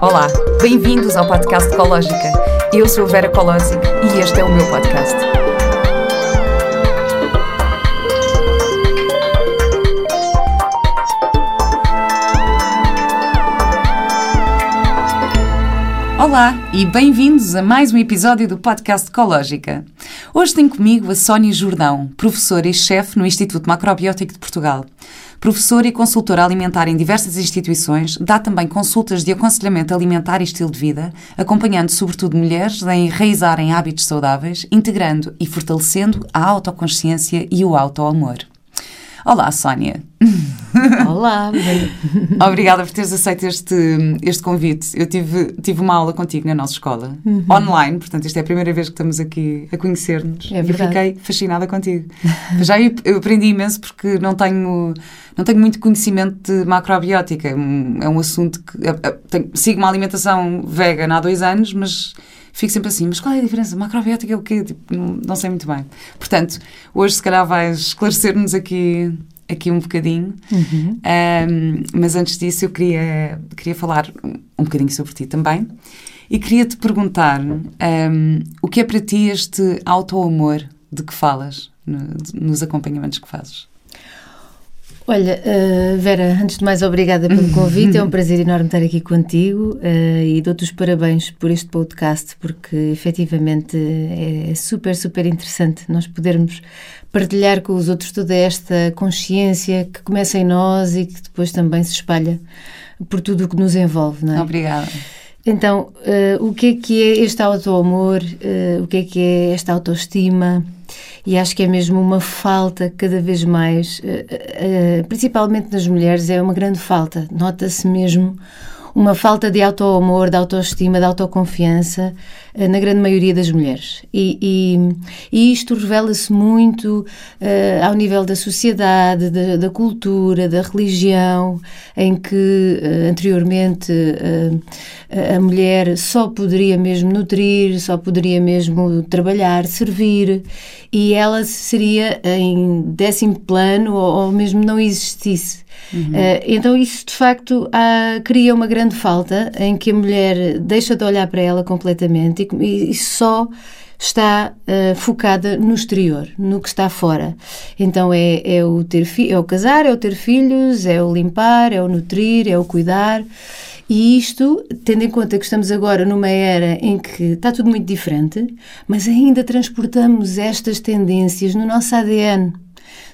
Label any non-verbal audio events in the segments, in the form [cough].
Olá, bem-vindos ao podcast Ecológica. Eu sou Vera Colosic e este é o meu podcast. Olá e bem-vindos a mais um episódio do podcast Ecológica. Hoje tenho comigo a Sónia Jordão, professora e chefe no Instituto Macrobiótico de Portugal. Professora e consultora alimentar em diversas instituições, dá também consultas de aconselhamento alimentar e estilo de vida, acompanhando sobretudo mulheres a enraizarem hábitos saudáveis, integrando e fortalecendo a autoconsciência e o autoamor. Olá, Sónia. Olá. [laughs] Obrigada por teres aceito este, este convite. Eu tive, tive uma aula contigo na nossa escola, uhum. online, portanto, esta é a primeira vez que estamos aqui a conhecer-nos. É e fiquei fascinada contigo. Já eu, eu aprendi imenso porque não tenho, não tenho muito conhecimento de macrobiótica. É um, é um assunto que. tenho, sigo uma alimentação vegan há dois anos, mas fico sempre assim, mas qual é a diferença? Macrobiótica é o quê? Tipo, não, não, sei muito bem. Portanto, hoje se calhar vais esclarecer-nos aqui, aqui um bocadinho. Uhum. Um, mas antes disso eu queria, queria falar um bocadinho sobre ti também. E queria te perguntar um, o que é para ti este auto-amor de que falas no, nos acompanhamentos que fazes? Olha, uh, Vera, antes de mais, obrigada pelo [laughs] convite. é um prazer enorme estar aqui contigo uh, e dou-te os parabéns por este podcast, porque efetivamente é, é super, super interessante nós podermos partilhar com os outros toda esta consciência que começa em nós e que depois também se espalha por tudo o que nos envolve, não é? Obrigada. Então, uh, o que é que é este auto-amor? o que é que é esta autoestima? e acho que é mesmo uma falta cada vez mais, eh, principalmente nas mulheres, é uma grande falta. Nota-se mesmo uma falta de auto-amor, de autoestima, de autoconfiança na grande maioria das mulheres. E, e, e isto revela-se muito uh, ao nível da sociedade, da, da, cultura, da religião, em que uh, anteriormente uh, a mulher só poderia mesmo nutrir, só poderia mesmo trabalhar, servir, e ela seria em décimo plano ou, ou mesmo não existisse. Uhum. Uh, então, isso de facto uh, cria uma grande falta em que a mulher deixa de olhar para ela completamente e, e só está uh, focada no exterior, no que está fora. Então é, é o ter é o casar, é o ter filhos, é o limpar, é o nutrir, é o cuidar. E isto, tendo em conta que estamos agora numa era em que está tudo muito diferente, mas ainda transportamos estas tendências no nosso ADN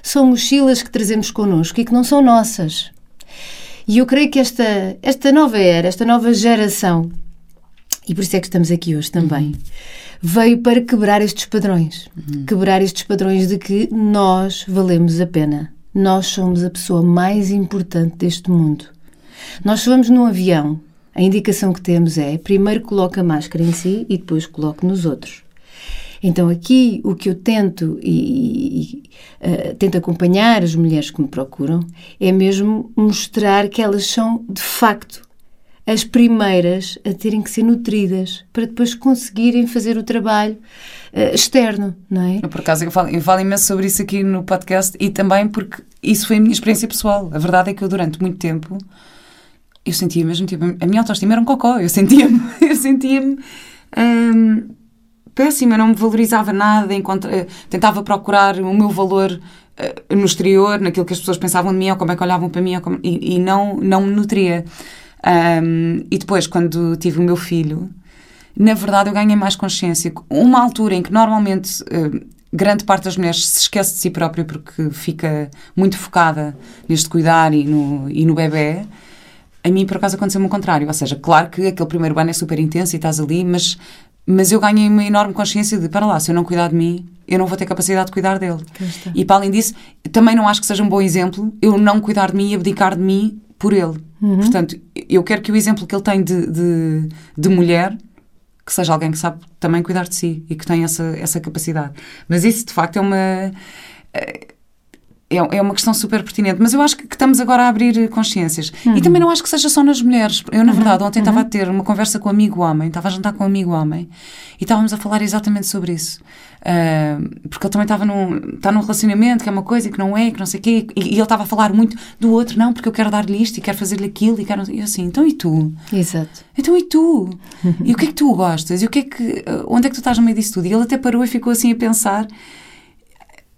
são mochilas que trazemos connosco e que não são nossas. E eu creio que esta, esta nova era, esta nova geração, e por isso é que estamos aqui hoje também, uhum. veio para quebrar estes padrões. Uhum. Quebrar estes padrões de que nós valemos a pena. Nós somos a pessoa mais importante deste mundo. Nós vamos num avião, a indicação que temos é primeiro coloca a máscara em si e depois coloque nos outros. Então aqui o que eu tento e, e uh, tento acompanhar as mulheres que me procuram é mesmo mostrar que elas são de facto as primeiras a terem que ser nutridas para depois conseguirem fazer o trabalho uh, externo, não é? Por acaso, eu falo, eu falo imenso sobre isso aqui no podcast e também porque isso foi a minha experiência pessoal. A verdade é que eu, durante muito tempo, eu sentia mesmo, tipo, a minha autoestima era um cocó. Eu sentia-me, [laughs] eu sentia-me hum, péssima, não me valorizava nada, encontra, tentava procurar o meu valor uh, no exterior, naquilo que as pessoas pensavam de mim, ou como é que olhavam para mim, como, e, e, não, não me nutria. Um, e depois, quando tive o meu filho, na verdade eu ganhei mais consciência. Uma altura em que normalmente uh, grande parte das mulheres se esquece de si própria porque fica muito focada neste cuidar e no, e no bebê. A mim, por acaso, aconteceu-me o contrário. Ou seja, claro que aquele primeiro ano é super intenso e estás ali, mas mas eu ganhei uma enorme consciência de, para lá, se eu não cuidar de mim, eu não vou ter capacidade de cuidar dele. E para além disso, também não acho que seja um bom exemplo eu não cuidar de mim e abdicar de mim por ele. Uhum. Portanto, eu quero que o exemplo que ele tem de, de, de, mulher que seja alguém que sabe também cuidar de si e que tem essa, essa capacidade. Mas isso, de facto, é uma. É, é uma questão super pertinente, mas eu acho que, estamos agora a abrir consciências. Uhum. E também não acho que seja só nas mulheres. Eu, na uhum. verdade, ontem uhum. estava a ter uma conversa com um amigo homem, estava a jantar com um amigo homem, e estávamos a falar exatamente sobre isso. Uh, porque ele também estava num, está num relacionamento que é uma coisa e que não é, que não sei o quê, e, e ele estava a falar muito do outro, não, porque eu quero dar-lhe isto e quero fazer-lhe aquilo, e quero. E eu assim, então e tu? Exato. Então e tu? e o que é que tu gostas? E o que é que. Onde é que tu estás no meio disso tudo? E ele até parou e ficou assim a pensar.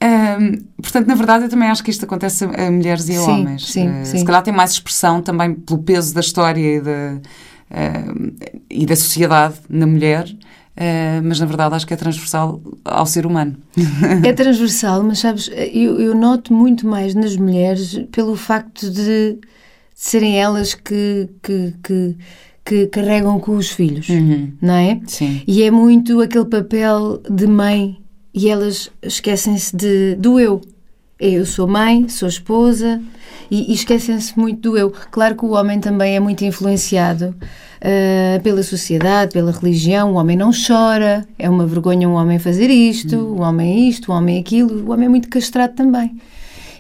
Um, portanto, na verdade, eu também acho que isto acontece a, mulheres e a sim, homens. Sim, uh, sim. Se calhar tem mais expressão também pelo peso da história e da, uh, e da sociedade na mulher. Uh, mas na verdade acho que é transversal ao ser humano. É transversal, mas sabes, eu, eu noto muito mais nas mulheres pelo facto de, de serem elas que, que, que, que, carregam com os filhos, uhum. não é? Sim. E é muito aquele papel de mãe e elas esquecem-se de, do eu. É, eu sou mãe, sou esposa e, e esquecem-se muito do eu. Claro que o homem também é muito influenciado uh, pela sociedade, pela religião. O homem não chora, é uma vergonha um homem fazer isto, hum. o homem é isto, o homem é aquilo. O homem é muito castrado também.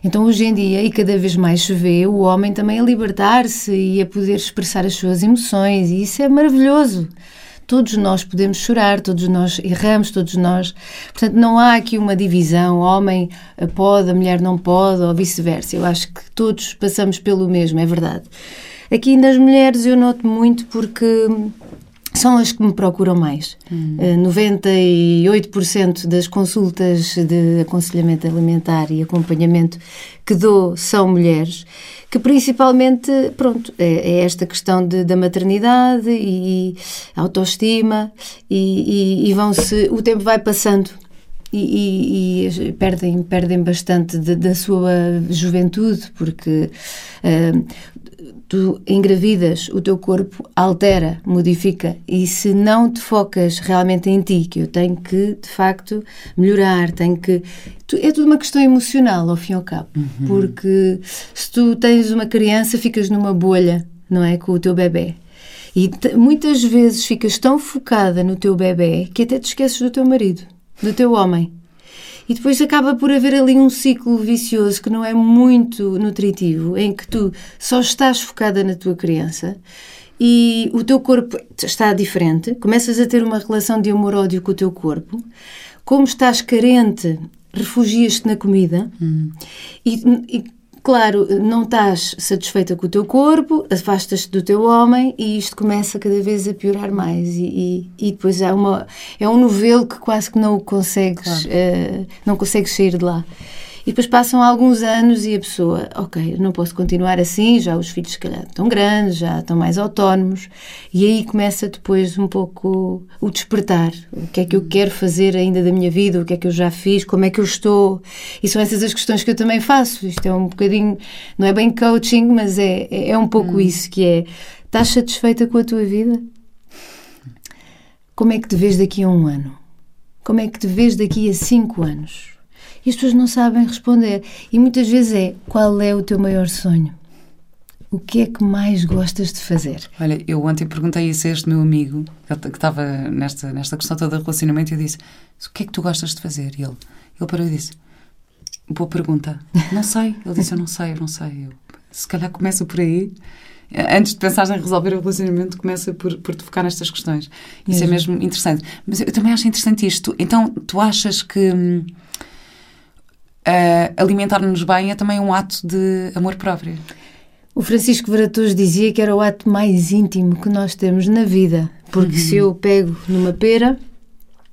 Então, hoje em dia, e cada vez mais se vê o homem também a libertar-se e a poder expressar as suas emoções, e isso é maravilhoso. Todos nós podemos chorar, todos nós erramos, todos nós. Portanto, não há aqui uma divisão: homem pode, a mulher não pode, ou vice-versa. Eu acho que todos passamos pelo mesmo, é verdade. Aqui nas mulheres eu noto muito porque são as que me procuram mais. Hum. 98% das consultas de aconselhamento alimentar e acompanhamento que dou são mulheres, que principalmente, pronto, é, é esta questão de, da maternidade e, e autoestima e, e, e vão-se, o tempo vai passando e, e, e, perdem, perdem bastante de, da sua juventude, porque uh, tu engravidas, o teu corpo altera, modifica, e se não te focas realmente em ti, que eu tenho que, de facto, melhorar, tenho que. Tu, é tudo uma questão emocional, ao fim e ao cabo, uhum. porque se tu tens uma criança, ficas numa bolha, não é? Com o teu bebê. E muitas vezes ficas tão focada no teu bebê que até te esqueces do teu marido, do teu homem. E depois acaba por haver ali um ciclo vicioso que não é muito nutritivo, em que tu só estás focada na tua criança e o teu corpo está diferente, começas a ter uma relação de amor-ódio com o teu corpo. Como estás carente, refugias-te na comida hum. e, e Claro, não estás satisfeita com o teu corpo, afastas-te do teu homem e isto começa cada vez a piorar mais. E, e, e depois é, uma, é um novelo que quase que não consegues, claro. uh, não consegues sair de lá. E depois passam alguns anos e a pessoa, ok, não posso continuar assim, já os filhos, se calhar, estão grandes, já estão mais autónomos, e aí começa depois um pouco o despertar. O que é que eu quero fazer ainda da minha vida, o que é que eu já fiz, como é que eu estou. E são essas as questões que eu também faço. Isto é um bocadinho, não é bem coaching, mas é, é, é um pouco hum. isso que é. Estás satisfeita com a tua vida? Como é que te vês daqui a um ano? Como é que te vês daqui a cinco anos? E as pessoas não sabem responder. E muitas vezes é: qual é o teu maior sonho? O que é que mais gostas de fazer? Olha, eu ontem perguntei isso a este meu amigo, que estava nesta, nesta questão toda de relacionamento, e eu disse: O que é que tu gostas de fazer? E ele, ele parou e disse: Boa pergunta. Não sei. Ele disse: Eu não sei, eu não sei. Eu, se calhar começa por aí. Antes de pensar em resolver o relacionamento, começa por, por te focar nestas questões. Isso é mesmo interessante. Mas eu também acho interessante isto. Então, tu achas que hum, uh, alimentar-nos bem é também um ato de amor próprio. O Francisco Varatos dizia que era o ato mais íntimo que nós temos na vida, porque uhum. se eu pego numa pera,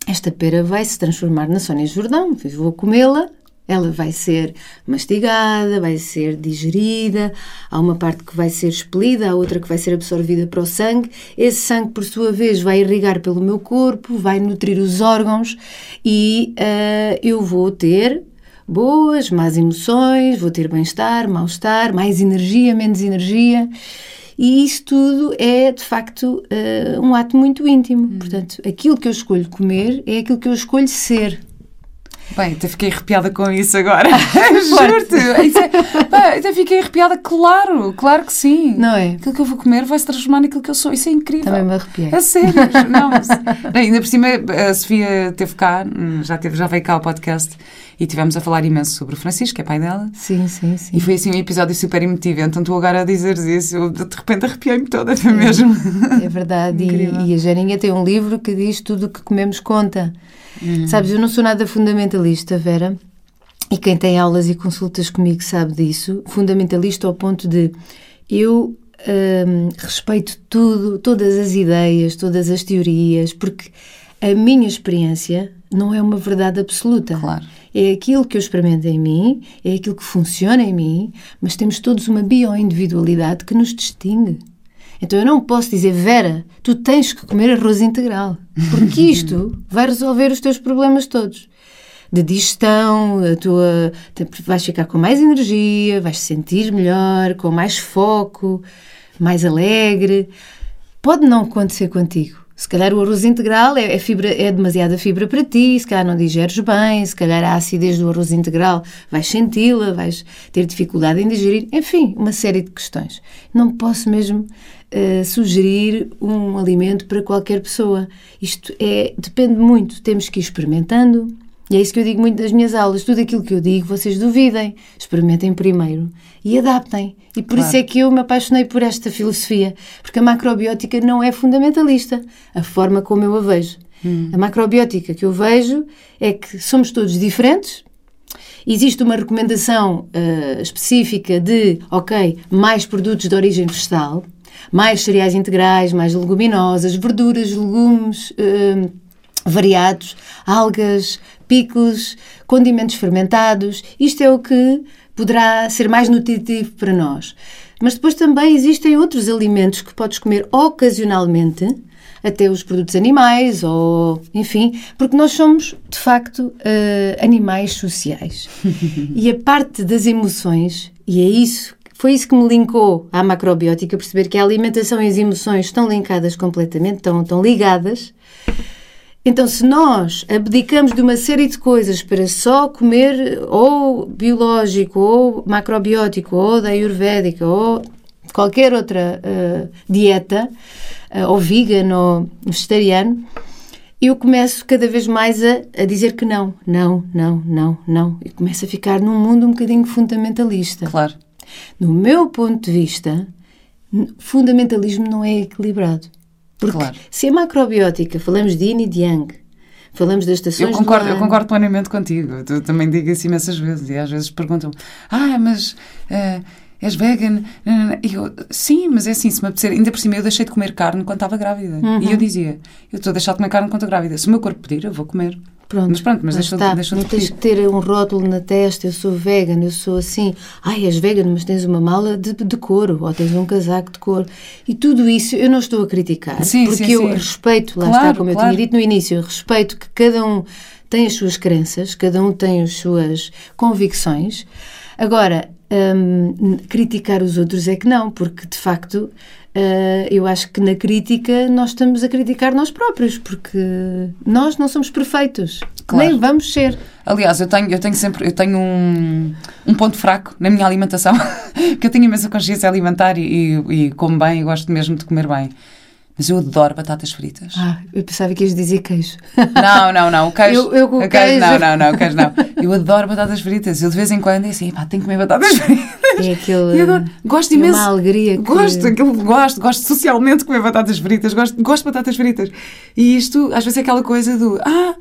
esta pera vai se transformar na Sónia Jordão, vou comê-la, ela vai ser mastigada, vai ser digerida, há uma parte que vai ser expelida, há outra que vai ser absorvida para o sangue. Esse sangue, por sua vez, vai irrigar pelo meu corpo, vai nutrir os órgãos e uh, eu vou ter boas, más emoções, vou ter bem-estar, mal-estar, mais energia, menos energia. E isso tudo é, de facto, uh, um ato muito íntimo. Hum. Portanto, aquilo que eu escolho comer é aquilo que eu escolho ser. Bem, até fiquei arrepiada com isso agora. [laughs] [laughs] Juro-te. É- Até fiquei arrepiada, claro, claro que sim. Não é? Aquilo que eu vou comer vai se transformar naquilo que eu sou. Isso é incrível. Também me arrepiei. A sério? Não, ainda por cima, a Sofia teve cá, já, teve, já veio cá ao podcast e tivemos a falar imenso sobre o Francisco, que é pai dela. Sim, sim, sim. E foi assim um episódio super emotivo. Então tu agora a dizeres isso, eu de repente arrepiei-me toda, não é mesmo? É verdade. E, e a Janinha tem um livro que diz tudo o que comemos conta. Hum. Sabes, eu não sou nada fundamentalista, Vera. E quem tem aulas e consultas comigo sabe disso. Fundamentalista ao ponto de eu hum, respeito tudo, todas as ideias, todas as teorias, porque a minha experiência não é uma verdade absoluta. Claro. É aquilo que eu experimento em mim, é aquilo que funciona em mim, mas temos todos uma bioindividualidade que nos distingue. Então eu não posso dizer, Vera, tu tens que comer arroz integral, porque isto [laughs] vai resolver os teus problemas todos. De digestão, a tua, vais ficar com mais energia, vais te sentir melhor, com mais foco, mais alegre. Pode não acontecer contigo. Se calhar o arroz integral é, é fibra, é demasiada fibra para ti, se calhar não digeres bem, se calhar a acidez do arroz integral vais senti-la, vais ter dificuldade em digerir, enfim, uma série de questões. Não posso mesmo eh, sugerir um alimento para qualquer pessoa. Isto é, depende muito, temos que ir experimentando. E é isso que eu digo muito nas minhas aulas. Tudo aquilo que eu digo, vocês duvidem, experimentem primeiro e adaptem. E por Claro. isso é que eu me apaixonei por esta filosofia, porque a macrobiótica não é fundamentalista, a forma como eu a vejo. A macrobiótica que eu vejo é que somos todos diferentes. Existe uma recomendação eh, específica de, ok, mais produtos de origem vegetal, mais cereais integrais, mais leguminosas, verduras, legumes eh, variados, algas, picos, condimentos fermentados. Isto é o que poderá ser mais nutritivo para nós. Mas depois também existem outros alimentos que podes comer ocasionalmente, até os produtos animais, ou enfim, porque nós somos de facto eh, animais sociais. [laughs] e a parte das emoções, e é isso, foi isso que me linkou à macrobiótica, perceber que a alimentação e as emoções estão linkadas completamente, estão, estão ligadas. Então, se nós abdicamos de uma série de coisas para só comer ou biológico, ou macrobiótico, ou da ayurvédica, ou qualquer outra eh, dieta, eh, ou vegan, ou vegetariano, eu começo cada vez mais a, a dizer que não, não, não, não, não. E começo a ficar num mundo um bocadinho fundamentalista. Claro. No meu ponto de vista, fundamentalismo não é equilibrado. Porque Claro. se a macrobiótica, falamos de yin e de yang, falamos das estações Eu concordo, do eu concordo plenamente contigo. Eu também digo isso imensas vezes. E às vezes perguntam: Ah, mas eh, és vegan? E eu, sim, mas é assim, se me apetecer. Ainda por cima, eu deixei de comer carne quando estava grávida. Uhum. E eu dizia: Eu estou a deixar de comer carne quando estou grávida. Se o meu corpo pedir, eu vou comer. Pronto, Mas pronto, mas deixa, está. deixa Não tens que ter um rótulo na testa, eu sou vegan, eu sou assim. Ai, és vegan, mas tens uma mala de, de couro, ou tens um casaco de couro. E tudo isso eu não estou a criticar, Sim, porque sim, eu sim. respeito, lá Claro, está, como eu claro. tinha dito no início, eu respeito que cada um tem as suas crenças, cada um tem as suas convicções. Agora, hum, criticar os outros é que não, porque de facto ah, eu acho que na crítica nós estamos a criticar nós próprios, porque nós não somos perfeitos, Claro. nem vamos ser. Aliás, eu tenho, eu tenho sempre eu tenho um, um ponto fraco na minha alimentação, [laughs] que eu tenho imensa consciência alimentar e, e, e como bem e gosto mesmo de comer bem. Mas eu adoro batatas fritas. Ah, eu pensava que ias dizer queijo. Não, não, não. O queijo. Eu- eu com o queijo, queijo. Não, não, não, o queijo não. Eu adoro batatas fritas. Eu de vez em quando é assim, pá, tenho que comer batatas fritas. É aquele. E adoro. Gosto é imenso. Uma alegria que. Gosto, aquilo, gosto, gosto socialmente de comer batatas fritas, gosto, gosto de batatas fritas. E isto, às vezes, é aquela coisa do ah,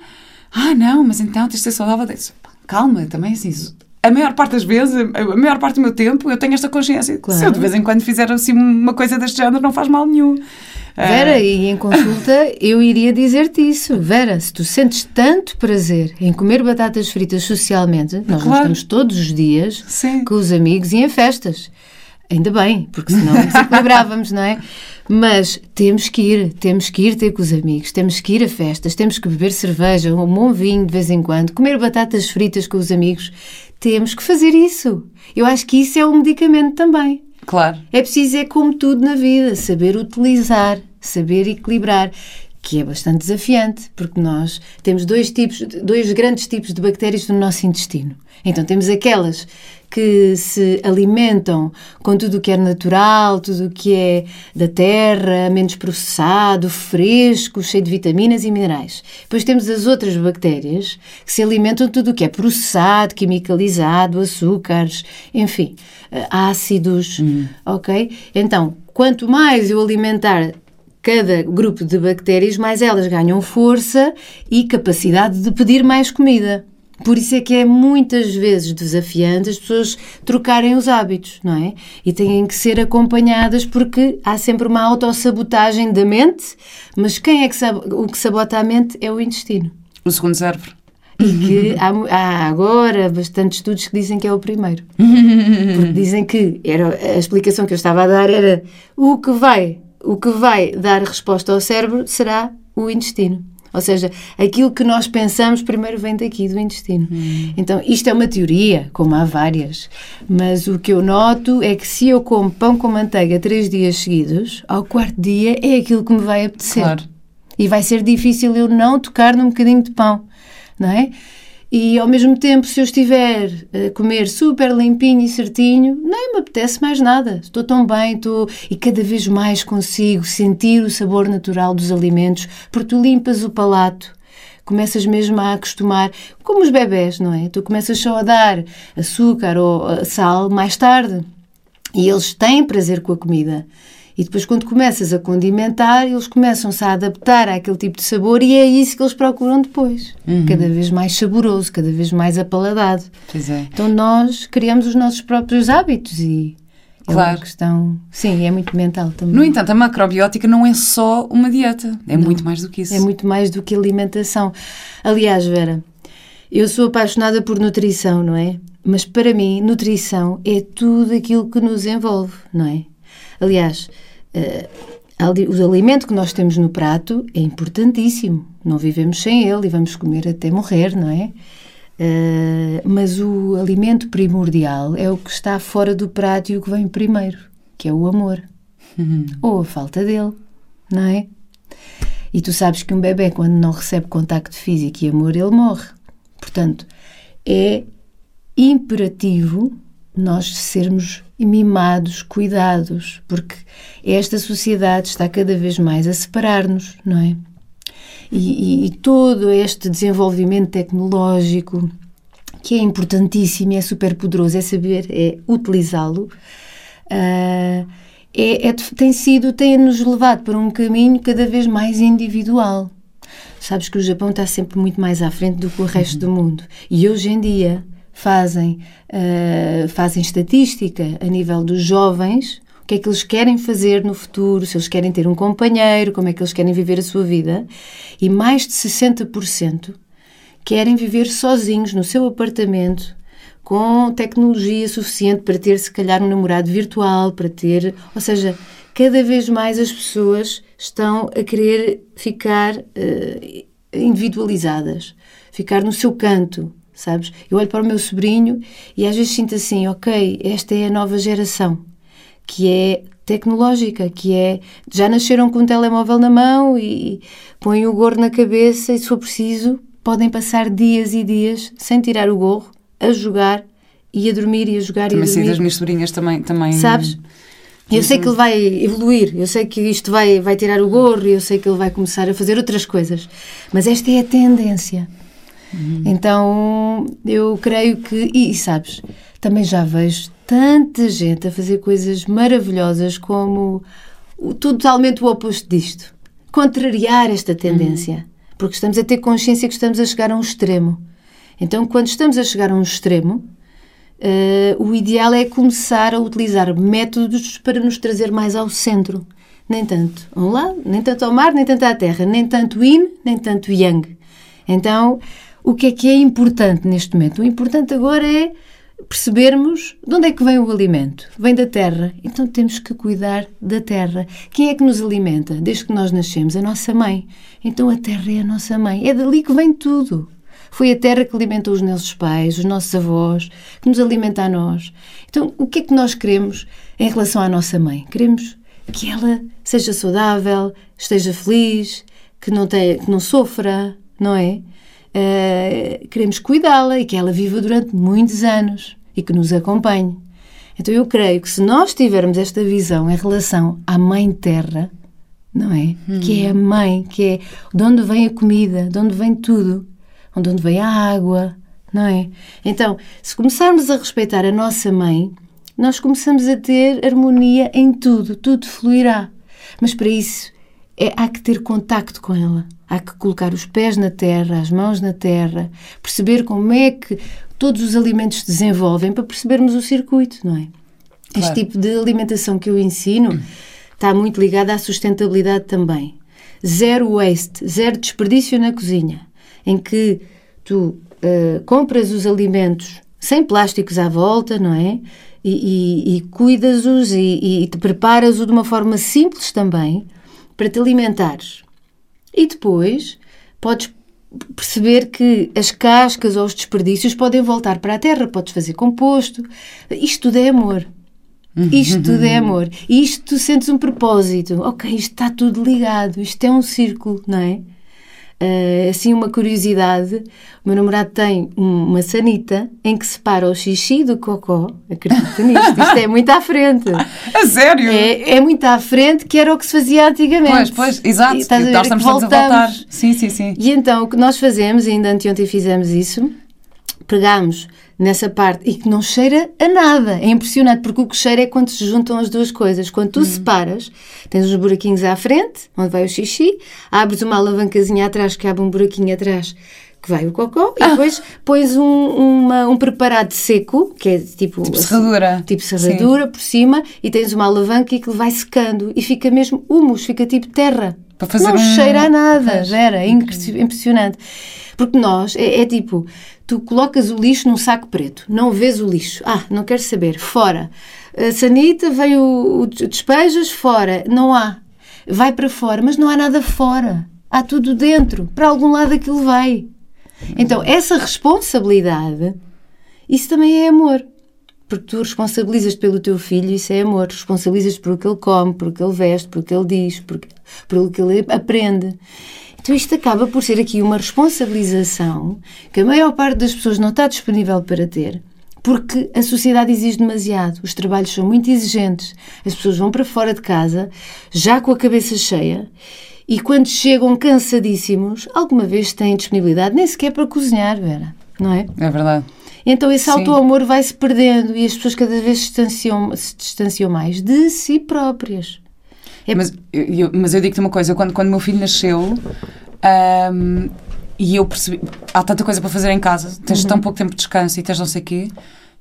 ah, não, mas então tens de ser saudável. Pá, Calma, também assim. A maior parte das vezes, a maior parte do meu tempo, eu tenho esta consciência. Claro. Se eu de vez em quando fizer assim uma coisa deste género, não faz mal nenhum. Vera, Ah, e em consulta eu iria dizer-te isso. Vera, se tu sentes tanto prazer em comer batatas fritas socialmente, nós não Claro. estamos todos os dias Sim. com os amigos e em festas. Ainda bem, porque senão desequilibrávamos, não é? Mas temos que ir, temos que ir ter com os amigos, temos que ir a festas, temos que beber cerveja, um bom vinho de vez em quando, comer batatas fritas com os amigos. Temos que fazer isso. Eu acho que isso é um medicamento também. Claro. É preciso, é como tudo na vida, saber utilizar, saber equilibrar. que é bastante desafiante, porque nós temos dois tipos, dois grandes tipos de bactérias no nosso intestino. Então temos aquelas que se alimentam com tudo o que é natural, tudo o que é da terra, menos processado, fresco, cheio de vitaminas e minerais. Depois temos as outras bactérias que se alimentam de tudo o que é processado, quimicalizado, açúcares, enfim, eh, ácidos, hum. ok? Então, quanto mais eu alimentar cada grupo de bactérias, mais elas ganham força e capacidade de pedir mais comida. Por isso é que é muitas vezes desafiante as pessoas trocarem os hábitos, não é? E têm que ser acompanhadas porque há sempre uma autossabotagem da mente, mas quem é que o que sabota a mente é o intestino. O segundo cérebro. E que há, há, agora bastantes estudos que dizem que é o primeiro. Porque dizem que era, a explicação que eu estava a dar era o que vai, o que vai dar resposta ao cérebro será o intestino. Ou seja, aquilo que nós pensamos primeiro vem daqui, do intestino. Hum. Então, isto é uma teoria, como há várias, mas o que eu noto é que se eu como pão com manteiga três dias seguidos, ao quarto dia é aquilo que me vai apetecer. Claro. E vai ser difícil eu não tocar num bocadinho de pão, não é? E ao mesmo tempo, se eu estiver a comer super limpinho e certinho, nem me apetece mais nada. Estou tão bem, estou e cada vez mais consigo sentir o sabor natural dos alimentos, porque tu limpas o palato, começas mesmo a acostumar, como os bebés, não é? Tu começas só a dar açúcar ou sal mais tarde. E eles têm prazer com a comida. E depois, quando começas a condimentar, eles começam-se a adaptar àquele tipo de sabor e é isso que eles procuram depois. Uhum. Cada vez mais saboroso, cada vez mais apaladado. Pois é. Então, nós criamos os nossos próprios hábitos e. É claro. É questão. Sim, é muito mental também. No entanto, a macrobiótica não é só uma dieta, é não, muito mais do que isso. É muito mais do que alimentação. Aliás, Vera, eu sou apaixonada por nutrição, não é? Mas para mim, nutrição é tudo aquilo que nos envolve, não é? Aliás, o alimento que nós temos no prato é importantíssimo. Não vivemos sem ele e vamos comer até morrer, não é? Uh, mas o alimento primordial é o que está fora do prato e o que vem primeiro, que é o amor. Uhum. Ou a falta dele, não é? E tu sabes que um bebê, quando não recebe contacto físico e amor, ele morre. Portanto, é imperativo nós sermos mimados, cuidados, porque esta sociedade está cada vez mais a separar-nos, não é? E, e, e, todo este desenvolvimento tecnológico, que é importantíssimo, é super poderoso, é saber, é utilizá-lo, uh, é, é, tem sido, tem-nos levado para um caminho cada vez mais individual. Sabes que o Japão está sempre muito mais à frente do que o resto uhum. do mundo. E hoje em dia, fazem, uh, fazem estatística a nível dos jovens, o que é que eles querem fazer no futuro, se eles querem ter um companheiro, como é que eles querem viver a sua vida, e mais de 60% querem viver sozinhos no seu apartamento, com tecnologia suficiente para ter, se calhar, um namorado virtual, para ter. Ou seja, cada vez mais as pessoas estão a querer ficar uh, individualizadas, ficar no seu canto, sabes? Eu olho para o meu sobrinho e às vezes sinto assim, ok, esta é a nova geração, que é tecnológica, que é já nasceram com um telemóvel na mão e põem o gorro na cabeça e se for preciso podem passar dias e dias sem tirar o gorro, a jogar e a dormir e a jogar também e a dormir. Também sei das minhas sobrinhas também, também... Sabes? Eu sei que ele vai evoluir, eu sei que isto vai, vai tirar o gorro, eu sei que ele vai começar a fazer outras coisas. Mas esta é a tendência. Uhum. Então eu creio que, e, e sabes, também já vejo tanta gente a fazer coisas maravilhosas como o, totalmente o oposto disto. Contrariar esta tendência. Uhum. Porque estamos a ter consciência que estamos a chegar a um extremo. Então, quando estamos a chegar a um extremo, uh, o ideal é começar a utilizar métodos para nos trazer mais ao centro. Nem tanto a um lado, nem tanto ao mar, nem tanto à terra, nem tanto yin, nem tanto yang. Então, o que é que é importante neste momento? O importante agora é percebermos de onde é que vem o alimento. Vem da terra. Então temos que cuidar da terra. Quem é que nos alimenta? Desde que nós nascemos, a nossa mãe. Então a terra é a nossa mãe. É dali que vem tudo. Foi a terra que alimentou os nossos pais, os nossos avós, que nos alimenta a nós. Então, o que é que nós queremos em relação à nossa mãe? Queremos que ela seja saudável, esteja feliz, que não, tem, que não sofra, não é? Uh, queremos cuidá-la e que ela viva durante muitos anos e que nos acompanhe. Então eu creio que se nós tivermos esta visão em relação à Mãe Terra, não é? Hum. Que é a mãe, que é de onde vem a comida, de onde vem tudo, de onde vem a água, não é? Então, se começarmos a respeitar a nossa mãe, nós começamos a ter harmonia em tudo, tudo fluirá. Mas para isso é, há que ter contacto com ela. Há que colocar os pés na terra, as mãos na terra, perceber como é que todos os alimentos se desenvolvem para percebermos o circuito, não é? Claro. Este tipo de alimentação que eu ensino está muito ligado à sustentabilidade também. Zero waste, zero desperdício na cozinha, em que tu uh, compras os alimentos sem plásticos à volta, não é? E, e, e cuidas-os e, e te preparas-os de uma forma simples também para te alimentares. E depois podes perceber que as cascas ou os desperdícios podem voltar para a terra, podes fazer composto. Isto tudo é amor. Isto tudo é amor. E isto tu sentes um propósito. Ok, isto está tudo ligado. Isto é um círculo, não é? Uh, assim, uma curiosidade: o meu namorado tem uma sanita em que separa o xixi do cocó. Acredita nisto? Isto é muito à frente. [laughs] A sério? É, é muito à frente, que era o que se fazia antigamente. Pois, pois, exato. E, estás a ver, nós estamos voltamos. a voltar. Sim, sim, sim. E então, o que nós fazemos, ainda anteontem fizemos isso, pegamos nessa parte e que não cheira a nada. É impressionante, porque o que cheira é quando se juntam as duas coisas. Quando tu hum. separas, tens uns buraquinhos à frente, onde vai o xixi, abres uma alavancazinha atrás, que abre um buraquinho atrás, que vai o cocó, e ah. depois pões um, uma, um preparado seco, que é tipo... Tipo serradura. Assim, tipo serradura Sim. por cima, e tens uma alavanca e que vai secando, e fica mesmo humus, fica tipo terra. Para fazer não um... cheira a nada, Vera, é impressionante. Porque nós, é, é tipo, tu colocas o lixo num saco preto, não vês o lixo. Ah, não quero saber, fora. A sanita, veio o, o despejas, fora. Não há. Vai para fora, mas não há nada fora. Há tudo dentro. Para algum lado aquilo vai. Então, essa responsabilidade, isso também é amor. Porque tu responsabilizas pelo teu filho, isso é amor. Responsabilizas por o que ele come, por o que ele veste, por o que ele diz, por, por o que ele aprende. Então isto acaba por ser aqui uma responsabilização que a maior parte das pessoas não está disponível para ter. Porque a sociedade exige demasiado, os trabalhos são muito exigentes, as pessoas vão para fora de casa já com a cabeça cheia e quando chegam cansadíssimos, alguma vez têm disponibilidade nem sequer para cozinhar, Vera, não é? É verdade. Então esse auto-amor vai se perdendo e as pessoas cada vez se distanciam, se distanciam mais de si próprias. É... Mas, eu, mas eu digo-te uma coisa, quando, quando meu filho nasceu um, e eu percebi, há tanta coisa para fazer em casa, tens uhum. tão pouco tempo de descanso e tens não sei o quê,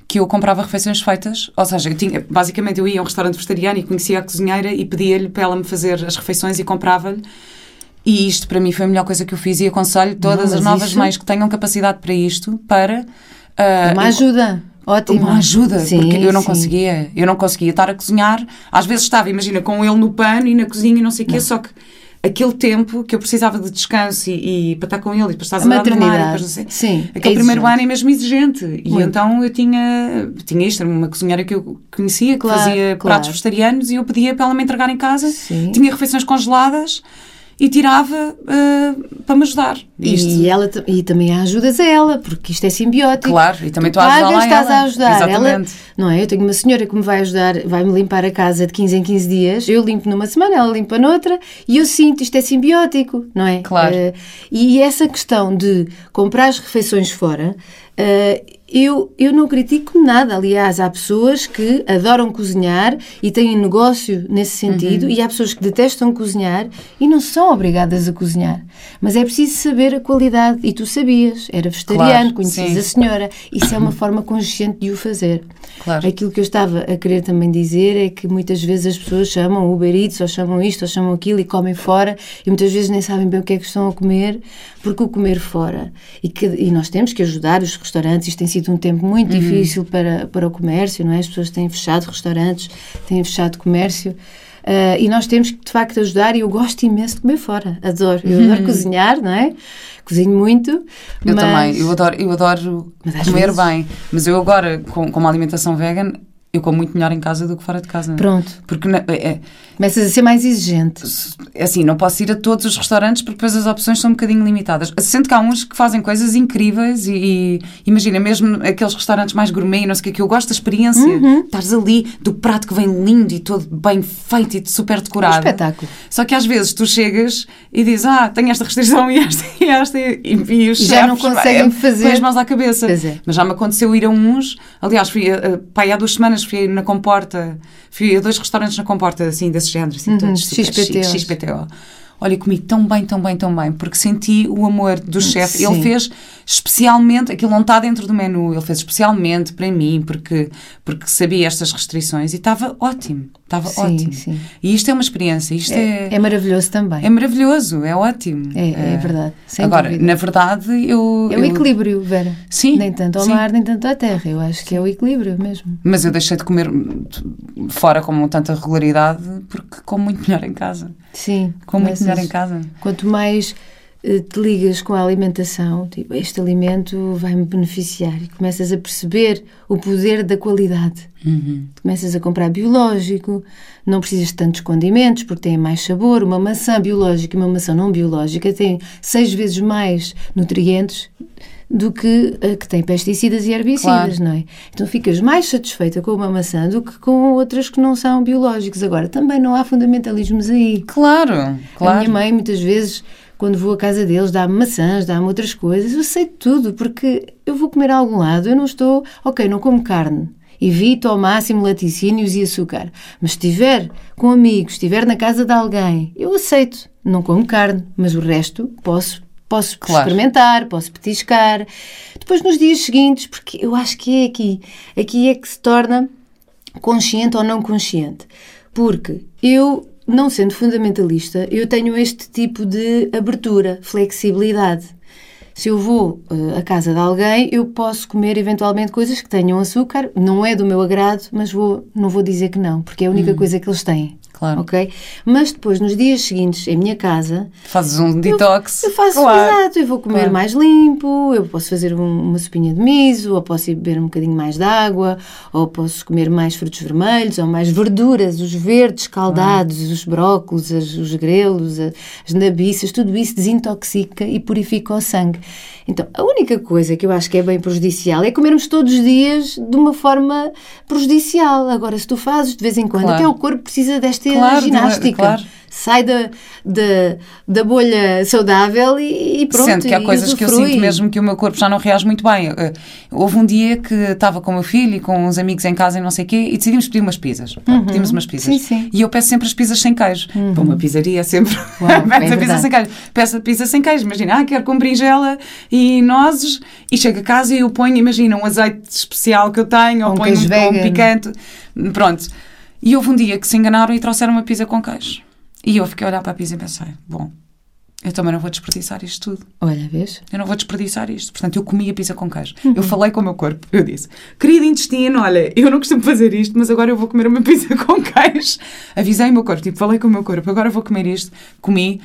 que eu comprava refeições feitas, ou seja, eu tinha, basicamente eu ia a um restaurante vegetariano e conhecia a cozinheira e pedia-lhe para ela me fazer as refeições e comprava-lhe. E isto para mim foi a melhor coisa que eu fiz e aconselho todas não, as novas isso... mães que tenham capacidade para isto para. Uh, uma ajuda. Ótimo. Uma ajuda, sim, porque eu não sim. conseguia, eu não conseguia estar a cozinhar. Às vezes estava, imagina, com ele no pano e na cozinha e não sei o quê, só que aquele tempo que eu precisava de descanso e, e para estar com ele e para estar a, maternidade, sei, sim, aquele é primeiro ano é mesmo exigente e Muito. então eu tinha tinha isto, uma cozinheira que eu conhecia que claro, fazia claro. pratos vegetarianos e eu pedia para ela me entregar em casa sim. tinha refeições congeladas e tirava uh, para me ajudar. Isto. E, ela, e também ajudas a ela, porque isto é simbiótico. Claro, e também tu, tu a ajudar estás ela. a ajudar. Exatamente. Ela, não é? Eu tenho uma senhora que me vai ajudar, vai-me limpar a casa de 15 em 15 dias, eu limpo numa semana, ela limpa noutra, e eu sinto, isto é simbiótico, não é? Claro. Uh, e essa questão de comprar as refeições fora, uh, eu, eu não critico nada. Aliás, há pessoas que adoram cozinhar e têm negócio nesse sentido, uhum. e há pessoas que detestam cozinhar e não são obrigadas a cozinhar. Mas é preciso saber a qualidade. E tu sabias, era vegetariano, claro, conheces sim. a senhora. Isso é uma forma consciente de o fazer. Claro. Aquilo que eu estava a querer também dizer é que muitas vezes as pessoas chamam Uber Eats, ou chamam isto, ou chamam aquilo e comem fora, e muitas vezes nem sabem bem o que é que estão a comer, porque o comer fora. E, que, e nós temos que ajudar os restaurantes, isto tem sido um tempo muito uhum. difícil para, para o comércio, não é? As pessoas têm fechado restaurantes, têm fechado comércio. Uh, e nós temos que, de facto, ajudar. E eu gosto imenso de comer fora. Adoro. Eu adoro uhum. cozinhar, não é? Cozinho muito. Eu mas... também. Eu adoro, eu adoro comer vezes... bem. Mas eu agora, com, com uma alimentação vegan, Eu como muito melhor em casa do que fora de casa. Pronto. Porque na- é, Começas a ser mais exigente. Assim, não posso ir a todos os restaurantes porque depois as opções são um bocadinho limitadas. Sinto que há uns que fazem coisas incríveis e, e imagina, mesmo aqueles restaurantes mais gourmet, não sei o que, que eu gosto da experiência. Uhum. Estás ali do prato que vem lindo e todo bem feito e super decorado. Um espetáculo. Só que às vezes tu chegas e dizes, ah, tenho esta restrição e esta e esta e, e os Já chefes, não conseguem fazer. Pões mãos à cabeça. É. Mas já me aconteceu ir a uns, aliás, fui, a, pai, há duas semanas fui na Comporta, fui a dois restaurantes na Comporta, assim, desses 100 300 см шишбэ шишбэ тэгээ Olha, comi tão bem, tão bem, tão bem, porque senti o amor do chefe. Ele fez especialmente, aquilo não está dentro do menu, ele fez especialmente para mim, porque, porque sabia estas restrições e estava ótimo, estava Sim, ótimo. sim. E isto é uma experiência, isto é, É, é maravilhoso também. é maravilhoso, é ótimo. É, é verdade, sem Agora, dúvida. na verdade, eu. É o eu- equilíbrio, Vera. Sim, Nem tanto ao sim. mar, nem tanto à terra. Eu acho que é o equilíbrio mesmo. Mas eu deixei de comer fora com tanta regularidade porque como muito melhor em casa. Sim. Como muito em casa. Quanto mais eh, te ligas com a alimentação, tipo, este alimento vai-me beneficiar e começas a perceber o poder da qualidade. Uhum. Começas a comprar biológico, não precisas de tantos condimentos porque têm mais sabor. Uma maçã biológica e uma maçã não biológica têm seis vezes mais nutrientes do que a que tem pesticidas e herbicidas, Claro. não é? Então ficas mais satisfeita com uma maçã do que com outras que não são biológicos. Agora, também não há fundamentalismos aí. Claro, A claro. minha mãe, muitas vezes, quando vou à casa deles, dá-me maçãs, dá-me outras coisas. Eu sei tudo, porque eu vou comer a algum lado, eu não estou. Ok, não como carne. Evito ao máximo laticínios e açúcar. Mas se estiver com amigos, estiver na casa de alguém, eu aceito. Não como carne, mas o resto posso. Posso Claro. experimentar, posso petiscar. Depois, nos dias seguintes, porque eu acho que é aqui. Aqui é que se torna consciente ou não consciente. Porque eu, não sendo fundamentalista, eu tenho este tipo de abertura, flexibilidade. Se eu vou eh, à casa de alguém, eu posso comer eventualmente coisas que tenham açúcar, não é do meu agrado, mas vou, não vou dizer que não, porque é a única coisa que eles têm. Claro. Ok? Mas depois, nos dias seguintes, em minha casa, Fazes um detox. eu faço claro. exato, eu vou comer Claro. mais limpo, eu posso fazer um- uma sopinha de miso, ou posso ir beber um bocadinho mais de água, ou posso comer mais frutos vermelhos, ou mais verduras, os verdes caldados, os brócolos, as- os grelos, a- as nabiças, tudo isso desintoxica e purifica o sangue. Então, a única coisa que eu acho que é bem prejudicial é comermos todos os dias de uma forma prejudicial. Agora, se tu fazes de vez em quando, Claro. até o corpo precisa desta Claro, ginástica. claro. Sai da, da, da bolha saudável e, e pronto. Sendo que há coisas que eu sinto mesmo que o meu corpo já não reage muito bem. Eh, Houve um dia que estava com o meu filho e com uns amigos em casa e não sei o quê e decidimos pedir umas pizzas. Pá, Pedimos umas pizzas. Uhum. Sim, sim. E eu peço sempre as pizzas sem queijo. Para uma pizzaria sempre. Uau, é [laughs] peço a pizza sem queijo. Peço a pizza sem queijo. Imagina, ah, quero com berinjela e nozes. E chego a casa e eu ponho, imagina, um azeite especial que eu tenho ou Um ponho um, um picante. Pronto. E houve um dia que se enganaram e trouxeram uma pizza com queijo. E eu fiquei a olhar para a pizza e pensei, bom, eu também não vou desperdiçar isto tudo. Olha, vês? Eu não vou desperdiçar isto. Portanto, eu comi a pizza com queijo. Eu falei com o meu corpo. Eu disse: Querido intestino, olha, eu não costumo fazer isto, mas agora eu vou comer uma [laughs] pizza com queijo. Avisei o meu corpo, tipo, falei com o meu corpo, agora vou comer isto. Comi.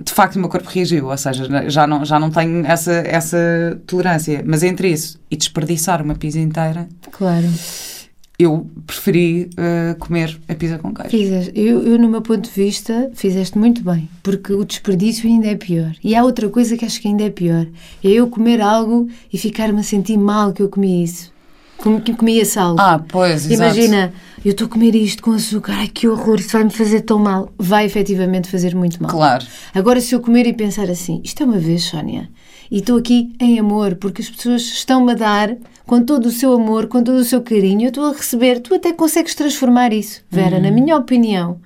De facto, o meu corpo reagiu, ou seja, já não, já não tenho essa, essa tolerância. Mas entre isso e desperdiçar uma pizza inteira, Claro. Eu preferi eh, comer a pizza com queijo. Eu, eu, no meu ponto de vista, fizeste muito bem, porque o desperdício ainda é pior. E há outra coisa que acho que ainda é pior: é eu comer algo e ficar-me a sentir mal que eu comi isso. Comi, que comi esse algo. Ah, pois, exato. Imagina, eu estou a comer isto com açúcar, ai que horror, isso vai-me fazer tão mal. Vai efetivamente fazer muito mal. Claro. Agora, se eu comer e pensar assim, isto é uma vez, Sónia, e estou aqui em amor, porque as pessoas estão-me a dar com todo o seu amor, com todo o seu carinho, eu estou a receber, tu até consegues transformar isso. Vera, na minha opinião,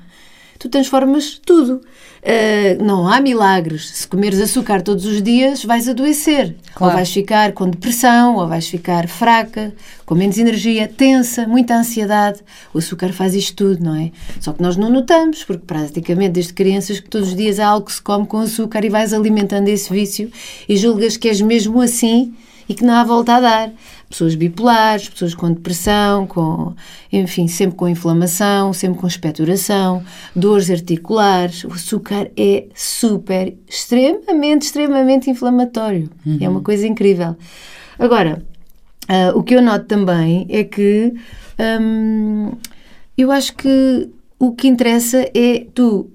tu transformas tudo. Ah, não há milagres. Se comeres açúcar todos os dias, vais adoecer. Claro. Ou vais ficar com depressão, ou vais ficar fraca, com menos energia, tensa, muita ansiedade. O açúcar faz isto tudo, não é? Só que nós não notamos, porque praticamente desde crianças que todos os dias há algo que se come com açúcar e vais alimentando esse vício e julgas que és mesmo assim e que não há volta a dar. Pessoas bipolares, pessoas com depressão, com, enfim, sempre com inflamação, sempre com expectoração, dores articulares. O açúcar é super, extremamente, extremamente inflamatório. É uma coisa incrível. Agora, Uh, o que eu noto também é que hum, eu acho que o que interessa é tu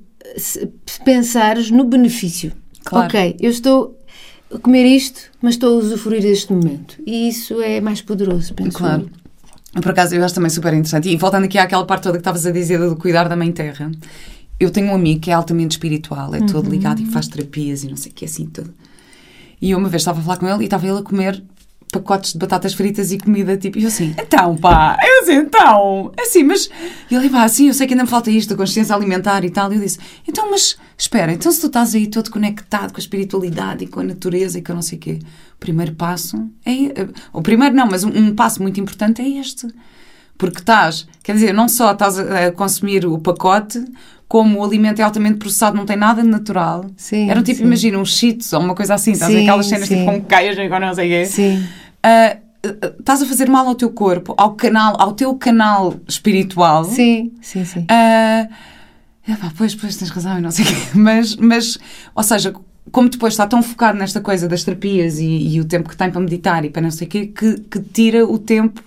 pensares no benefício. Claro. Ok, eu estou comer isto, mas estou a usufruir deste momento. E isso é mais poderoso, penso Claro. eu. Por acaso, eu acho também super interessante. E voltando aqui àquela parte toda que estavas a dizer do cuidar da Mãe Terra, eu tenho um amigo que é altamente espiritual, é todo ligado e faz terapias e não sei o que, assim, tudo. E eu uma vez estava a falar com ele e estava ele a comer pacotes de batatas fritas e comida, tipo, e eu assim, então pá, eu assim, então, assim, mas. E ele, pá, assim, eu sei que ainda me falta isto, a consciência alimentar e tal. E eu disse, então, mas espera, então se tu estás aí todo conectado com a espiritualidade e com a natureza e com não sei o quê, o primeiro passo é. O primeiro não, mas um, um passo muito importante é este. Porque estás, quer dizer, não só estás a, a consumir o pacote, como o alimento é altamente processado, não tem nada de natural. Sim, Era tipo, sim. imagina, uns cheetos ou uma coisa assim, estás Sim, aquelas cenas sim. tipo com queijo e não sei o quê. Sim. Ah, estás a fazer mal ao teu corpo, ao canal, ao teu canal espiritual. Sim, sim, sim. Ah, epá, pois, pois, tens razão, e não sei o quê. [laughs] Mas, mas, ou seja, como depois está tão focado nesta coisa das terapias e, e o tempo que tem para meditar e para não sei o quê, que, que tira o tempo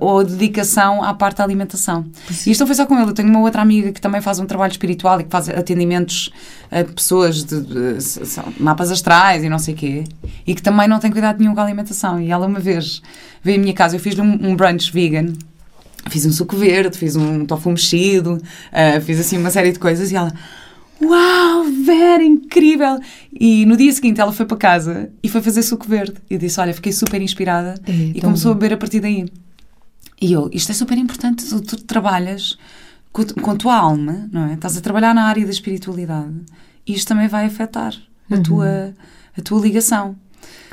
ou a dedicação à parte da alimentação. E isto não foi só com ele, eu tenho uma outra amiga que também faz um trabalho espiritual e que faz atendimentos a pessoas de, de- são mapas astrais e não sei o quê, e que também não tem cuidado nenhum com a alimentação. E ela uma vez veio à minha casa, eu fiz-lhe um, um brunch vegan, fiz um suco verde, fiz um tofu mexido, ah, fiz assim uma série de coisas e ela. Uau, Vera, incrível! E no dia seguinte ela foi para casa e foi fazer suco verde. E disse: Olha, fiquei super inspirada É, e começou bom. a beber a partir daí. E eu, isto é super importante, tu, tu trabalhas com, a- com a tua alma, não é? Estás a trabalhar na área da espiritualidade e isto também vai afetar a, tua, a tua ligação.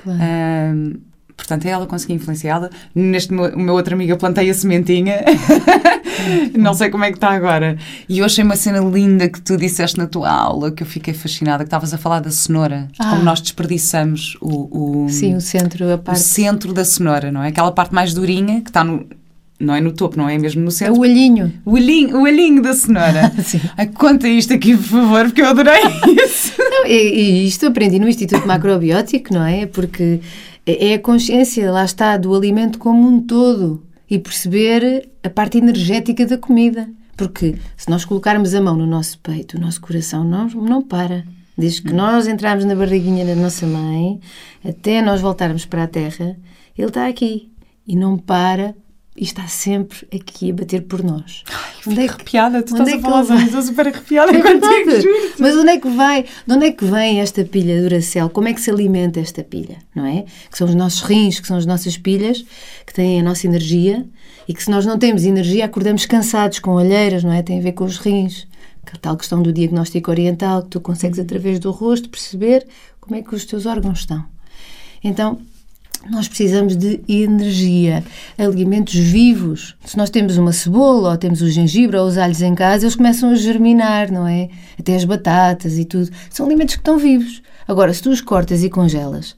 Claro. Ahm, portanto, é ela conseguir influenciá-la. Neste meu, o meu outro amigo, eu plantei a sementinha. [laughs] Não sei como é que está agora. E eu achei uma cena linda que tu disseste na tua aula, que eu fiquei fascinada, que estavas a falar da cenoura. Ah. Como nós desperdiçamos o, o, Sim, o centro, a o parte. centro da cenoura, não é? Aquela parte mais durinha, que está no... Não é no topo, não é mesmo no É centro. o olhinho. O olhinho, o olhinho da cenoura. [laughs] Sim. Ai, conta isto aqui, por favor, porque eu adorei isso. [laughs] Não, e, e isto aprendi no Instituto Macrobiótico, não é? Porque é a consciência, lá está, do alimento como um todo e perceber a parte energética da comida. Porque se nós colocarmos a mão no nosso peito, o nosso coração não, não para. Desde que nós entrarmos na barriguinha da nossa mãe, até nós voltarmos para a terra, ele está aqui e não para e está sempre aqui a bater por nós. Onde é que- Arrepiada, tu onde estás é a que falar vai? isso, estou super arrepiada É juro. Mas onde é que vai? De onde é que vem esta pilha Duracell? Como é que se alimenta esta pilha? Não é? Que são os nossos rins, que são as nossas pilhas, que têm a nossa energia e que se nós não temos energia, acordamos cansados, com olheiras, não é? Tem a ver com os rins. Que a tal questão do diagnóstico oriental, que tu consegues através do rosto perceber como é que os teus órgãos estão. Então, nós precisamos de energia, alimentos vivos. Se nós temos uma cebola, ou temos o gengibre, ou os alhos em casa, eles começam a germinar, não é? Até as batatas e tudo. São alimentos que estão vivos. Agora, se tu os cortas e congelas,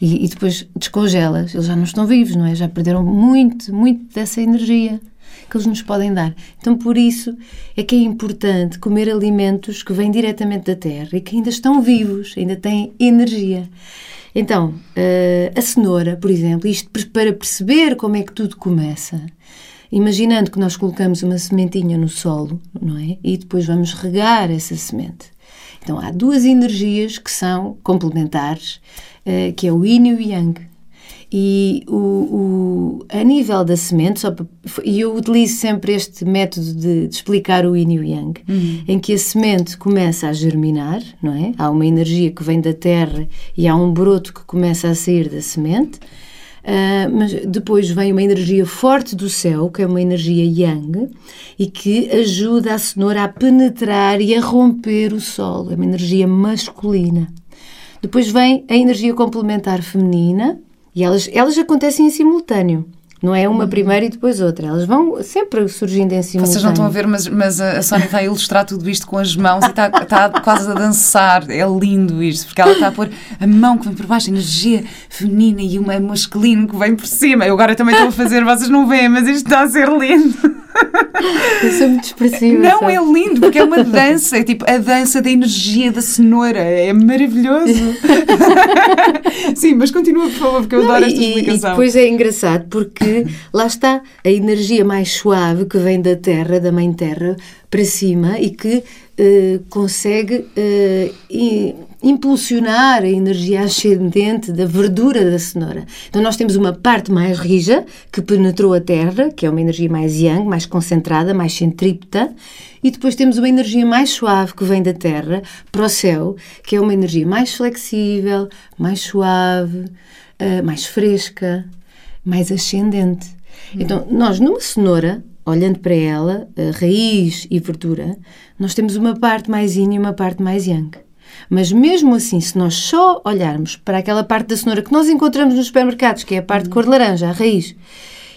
e, e depois descongelas, eles já não estão vivos, não é? Já perderam muito, muito dessa energia que eles nos podem dar. Então, por isso é que é importante comer alimentos que vêm diretamente da terra e que ainda estão vivos, ainda têm energia. Então, eh, a cenoura, por exemplo, isto para perceber como é que tudo começa, imaginando que nós colocamos uma sementinha no solo, não é? E depois vamos regar essa semente. Então, há duas energias que são complementares, eh, que é o yin e o yang. E o, o- a nível da semente, só e eu utilizo sempre este método de, de explicar o yin e o yang, em que a semente começa a germinar, não é? Há uma energia que vem da terra e há um broto que começa a sair da semente. Ah, mas depois vem uma energia forte do céu, que é uma energia yang, e que ajuda a cenoura a penetrar e a romper o solo. É uma energia masculina. Depois vem a energia complementar feminina, e elas, elas acontecem em simultâneo. Não é uma primeiro e depois outra. Elas vão sempre surgindo em simultâneo. Vocês não estão a ver, mas, mas a Sónia está a ilustrar tudo isto com as mãos e está, está quase a dançar. É lindo isto, porque ela está a pôr a mão que vem por baixo, a energia feminina e uma masculino que vem por cima. Eu agora também estou a fazer, vocês não veem, mas isto está a ser lindo. Eu sou muito expressiva. Não, sabe? é lindo, porque é uma dança, é tipo a dança da energia da cenoura. É maravilhoso. [laughs] Sim, mas continua, por favor, porque eu adoro esta E- e, e explicação. depois é engraçado porque lá está a energia mais suave que vem da terra, da mãe terra, para cima e que eh, consegue eh, impulsionar a energia ascendente da verdura da cenoura. Então nós temos uma parte mais rija que penetrou a terra, que é uma energia mais yang, mais concentrada, mais centrípeta, e depois temos uma energia mais suave que vem da terra para o céu, que é uma energia mais flexível, mais suave, eh, mais fresca, mais ascendente. Então, nós numa cenoura, olhando para ela, a raiz e verdura, nós temos uma parte mais yin e uma parte mais yang. Mas mesmo assim, se nós só olharmos para aquela parte da cenoura que nós encontramos nos supermercados, que é a parte de cor de laranja, a raiz,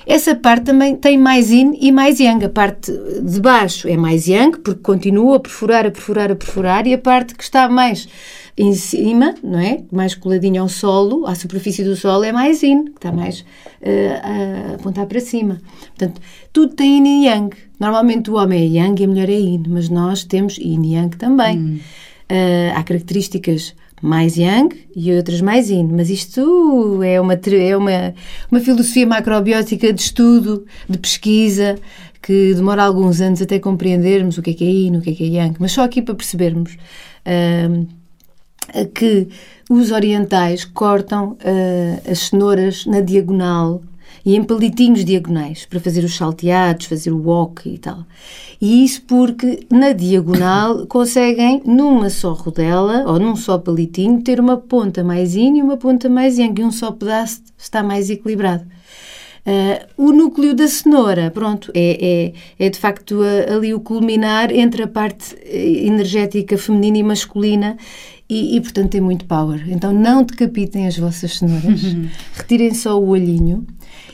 essa parte também tem mais yin e mais yang. A parte de baixo é mais yang, porque continua a perfurar, a perfurar, a perfurar, e a parte que está mais em cima, não é? Mais coladinho ao solo, à superfície do solo, é mais yin, que está mais eh, a apontar para cima. Portanto, tudo tem yin e yang. Normalmente o homem é yang e a mulher é yin, mas nós temos yin e yang também. Eh, há características mais yang e outras mais yin, mas isto é uma, é uma, uma filosofia macrobiótica de estudo, de pesquisa, que demora alguns anos até compreendermos o que é que é yin, o que é que é yang, mas só aqui para percebermos ahm, que os orientais cortam ah, as cenouras na diagonal e em palitinhos diagonais para fazer os salteados, fazer o wok e tal. E isso porque na diagonal [coughs] conseguem numa só rodela ou num só palitinho ter uma ponta mais yin e uma ponta mais yang e um só pedaço está mais equilibrado. Ah, o núcleo da cenoura, pronto, é, é, é de facto a- ali o culminar entre a parte eh, energética feminina e masculina e, e, portanto tem muito power. Então não decapitem as vossas cenouras, retirem só o olhinho.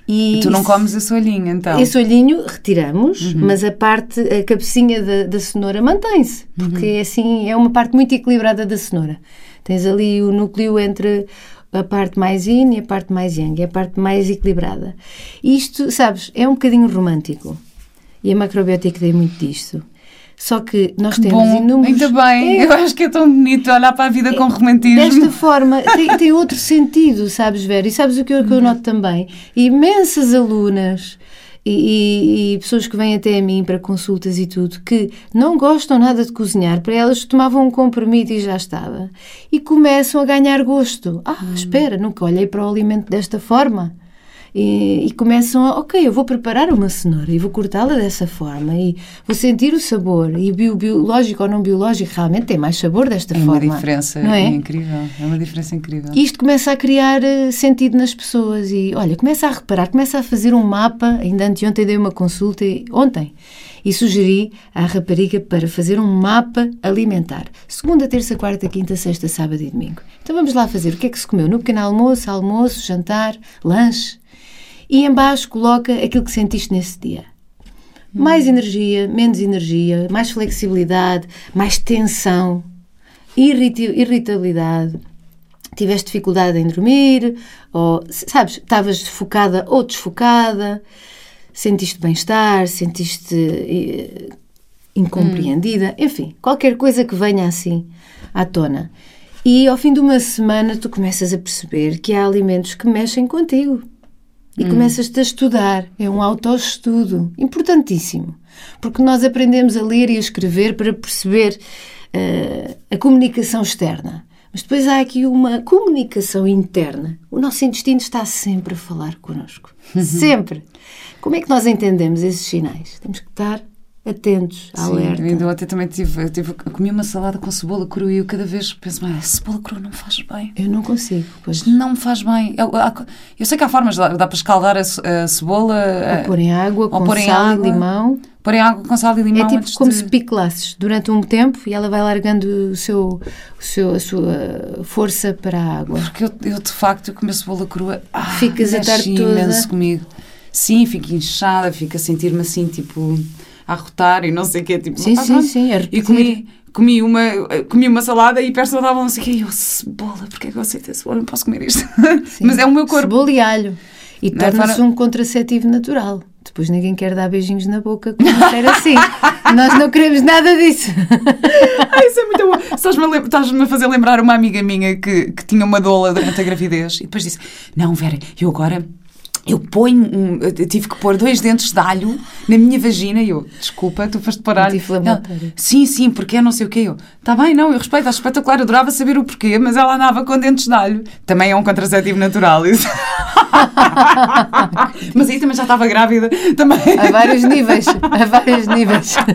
E Tu não comes esse olhinho, então. esse olhinho retiramos, mas a parte, a cabecinha da, da cenoura mantém-se, porque é assim, é uma parte muito equilibrada da cenoura. Tens ali o núcleo entre a parte mais yin e a parte mais yang, é a parte mais equilibrada. Isto, sabes, é um bocadinho romântico. E a macrobiótica tem muito disto. Só que nós temos Bom, inúmeros... ainda bem. É, Eu acho que é tão bonito olhar para a vida com romantismo. Desta forma, tem, tem outro sentido, sabes, Vera? E sabes o que eu, que eu noto também? Imensas alunas e, e- e pessoas que vêm até a mim para consultas e tudo, que não gostam nada de cozinhar, para elas tomavam um comprimido e já estava. E começam a ganhar gosto. Ah, espera, nunca olhei para o alimento desta forma. E, e começam a, ok, eu vou preparar uma cenoura e vou cortá-la dessa forma e vou sentir o sabor. E bio, biológico ou não biológico realmente tem mais sabor desta É uma forma. diferença não é? incrível. É uma diferença incrível. Isto começa a criar eh, sentido nas pessoas e, olha, começa a reparar, começa a fazer um mapa. Ainda anteontem dei uma consulta, e- ontem, e sugeri à rapariga para fazer um mapa alimentar. Segunda, terça, quarta, quinta, sexta, sábado e domingo. Então vamos lá fazer o que é que se comeu no pequeno almoço, almoço, jantar, lanche. E embaixo coloca aquilo que sentiste nesse dia. Mais energia, menos energia, mais flexibilidade, mais tensão, irritabilidade, tiveste dificuldade em dormir, ou, sabes, estavas focada ou desfocada, sentiste bem-estar, sentiste eh, incompreendida, enfim, qualquer coisa que venha assim à tona. E ao fim de uma semana tu começas a perceber que há alimentos que mexem contigo. E começas-te a estudar. É um autoestudo importantíssimo. Porque nós aprendemos a ler e a escrever para perceber eh, a comunicação externa. Mas depois há aqui uma comunicação interna. O nosso intestino está sempre a falar connosco. [laughs] Sempre. Como é que nós entendemos esses sinais? Temos que estar atentos, Sim, alerta. ainda ontem também tive, tive, eu comi uma salada com cebola crua e eu cada vez penso, mas cebola crua não faz bem. Eu não consigo. Pois. Não me faz bem. Eu, eu sei que há formas, dá, dá para escaldar a, a cebola, Ou a- pôr em água ou com pôr em sal água. e limão. pôr em água com sal e limão É tipo como de... se piclasses durante um tempo e ela vai largando o seu, o seu, a sua força para a água. Porque eu, eu, de facto, eu comer cebola crua, ah, Ficas a tarde toda. imenso comigo. Sim, fico inchada, fico a sentir-me assim, tipo, a rotar e não sei o quê. Tipo, sim, ah, sim, pronto. sim. A E comi, comi, uma, comi uma salada e perto dava não sei o quê. E eu, cebola, porque é que eu aceito a cebola? Não posso comer isto. Sim. Mas é o meu corpo. Cebola e alho. E é torna-se para- um contraceptivo natural. Depois ninguém quer dar beijinhos na boca como ser assim. [laughs] Nós não queremos nada disso. [laughs] Ah, isso é muito bom. Estás-me a, estás-me a fazer lembrar uma amiga minha que, que tinha uma doula durante a gravidez e depois disse: Não, Vera, eu agora. Eu ponho. Um, eu tive que pôr dois dentes de alho na minha vagina e eu, desculpa, tu foste parar. Anti-inflamatório. Ela, Sim, sim, porque é não sei o quê. Eu, tá bem, não, eu respeito, acho espetacular, eu adorava saber o porquê, mas ela andava com dentes de alho. Também é um contraceptivo natural, isso. [laughs] mas aí também já estava grávida, também. A vários níveis. A vários níveis. [laughs]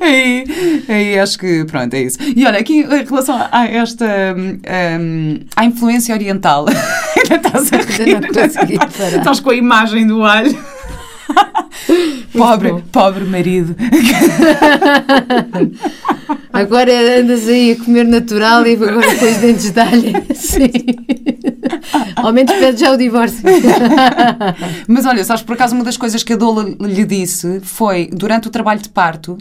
aí, aí acho que pronto, é isso. E olha, aqui em relação a esta hum, hum, à influência oriental, [laughs] ainda estás a rir. [laughs] Consegui parar. Estás com a imagem do alho. pobre, pobre marido. [laughs] Agora andas aí a comer natural e agora com os dentes de alho. Sim. Ao menos pede já o divórcio. Mas olha, sabes, por acaso uma das coisas que a Dola lhe disse foi, durante o trabalho de parto,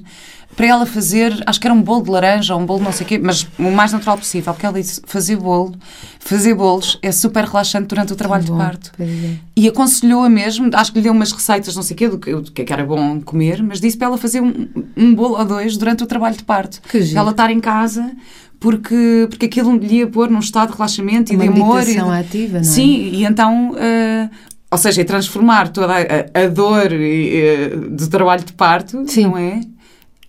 para ela fazer, acho que era um bolo de laranja ou um bolo de não sei o quê, mas o mais natural possível, porque ela disse, fazer bolo, fazer bolos é super relaxante durante o trabalho de Bom, parto. pois é. E aconselhou-a mesmo, acho que lhe deu umas receitas, não sei o quê, do que, do que é que era bom comer, mas disse para ela fazer um, um bolo ou dois durante o trabalho de parto. Que giro. Para ela estar em casa, porque, porque aquilo lhe ia pôr num estado de relaxamento Uma e de amor. Meditação de- ativa, não é? Sim, e então, eh, ou seja, e transformar toda a, a dor e, eh, do trabalho de parto, Sim. não é?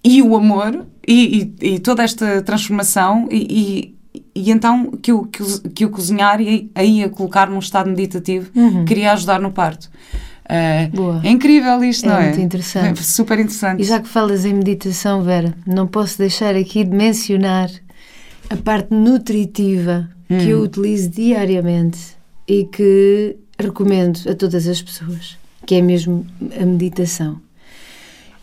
E o amor, e, e- e toda esta transformação, e, e- então que o, que, o, que o cozinhar e aí a colocar num estado meditativo Uhum. queria ajudar no parto. Boa. é incrível isto, É não é? muito interessante. É super interessante. E já que falas em meditação, Vera, não posso deixar aqui de mencionar a parte nutritiva que eu utilizo diariamente e que recomendo a todas as pessoas, que é mesmo a meditação.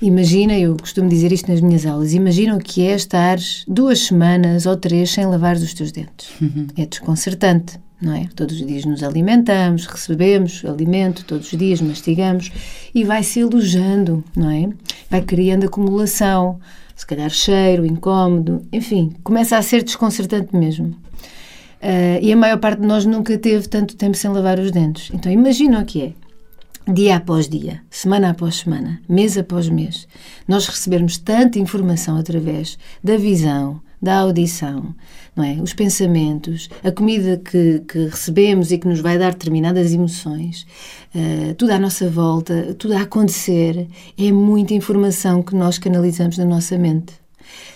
Imagina, eu costumo dizer isto nas minhas aulas, imagina o que é estar duas semanas ou três sem lavar os teus dentes. É desconcertante, não é? Todos os dias nos alimentamos, recebemos alimento, todos os dias mastigamos e vai-se alojando, não é? Vai criando acumulação, se calhar cheiro, incómodo, enfim, começa a ser desconcertante mesmo. Ah, e a maior parte de nós nunca teve tanto tempo sem lavar os dentes. Então imagina o que é dia após dia, semana após semana, mês após mês, nós recebermos tanta informação através da visão, da audição, não é? Os pensamentos, a comida que, que recebemos e que nos vai dar determinadas emoções, eh, tudo à nossa volta, tudo a acontecer, é muita informação que nós canalizamos na nossa mente.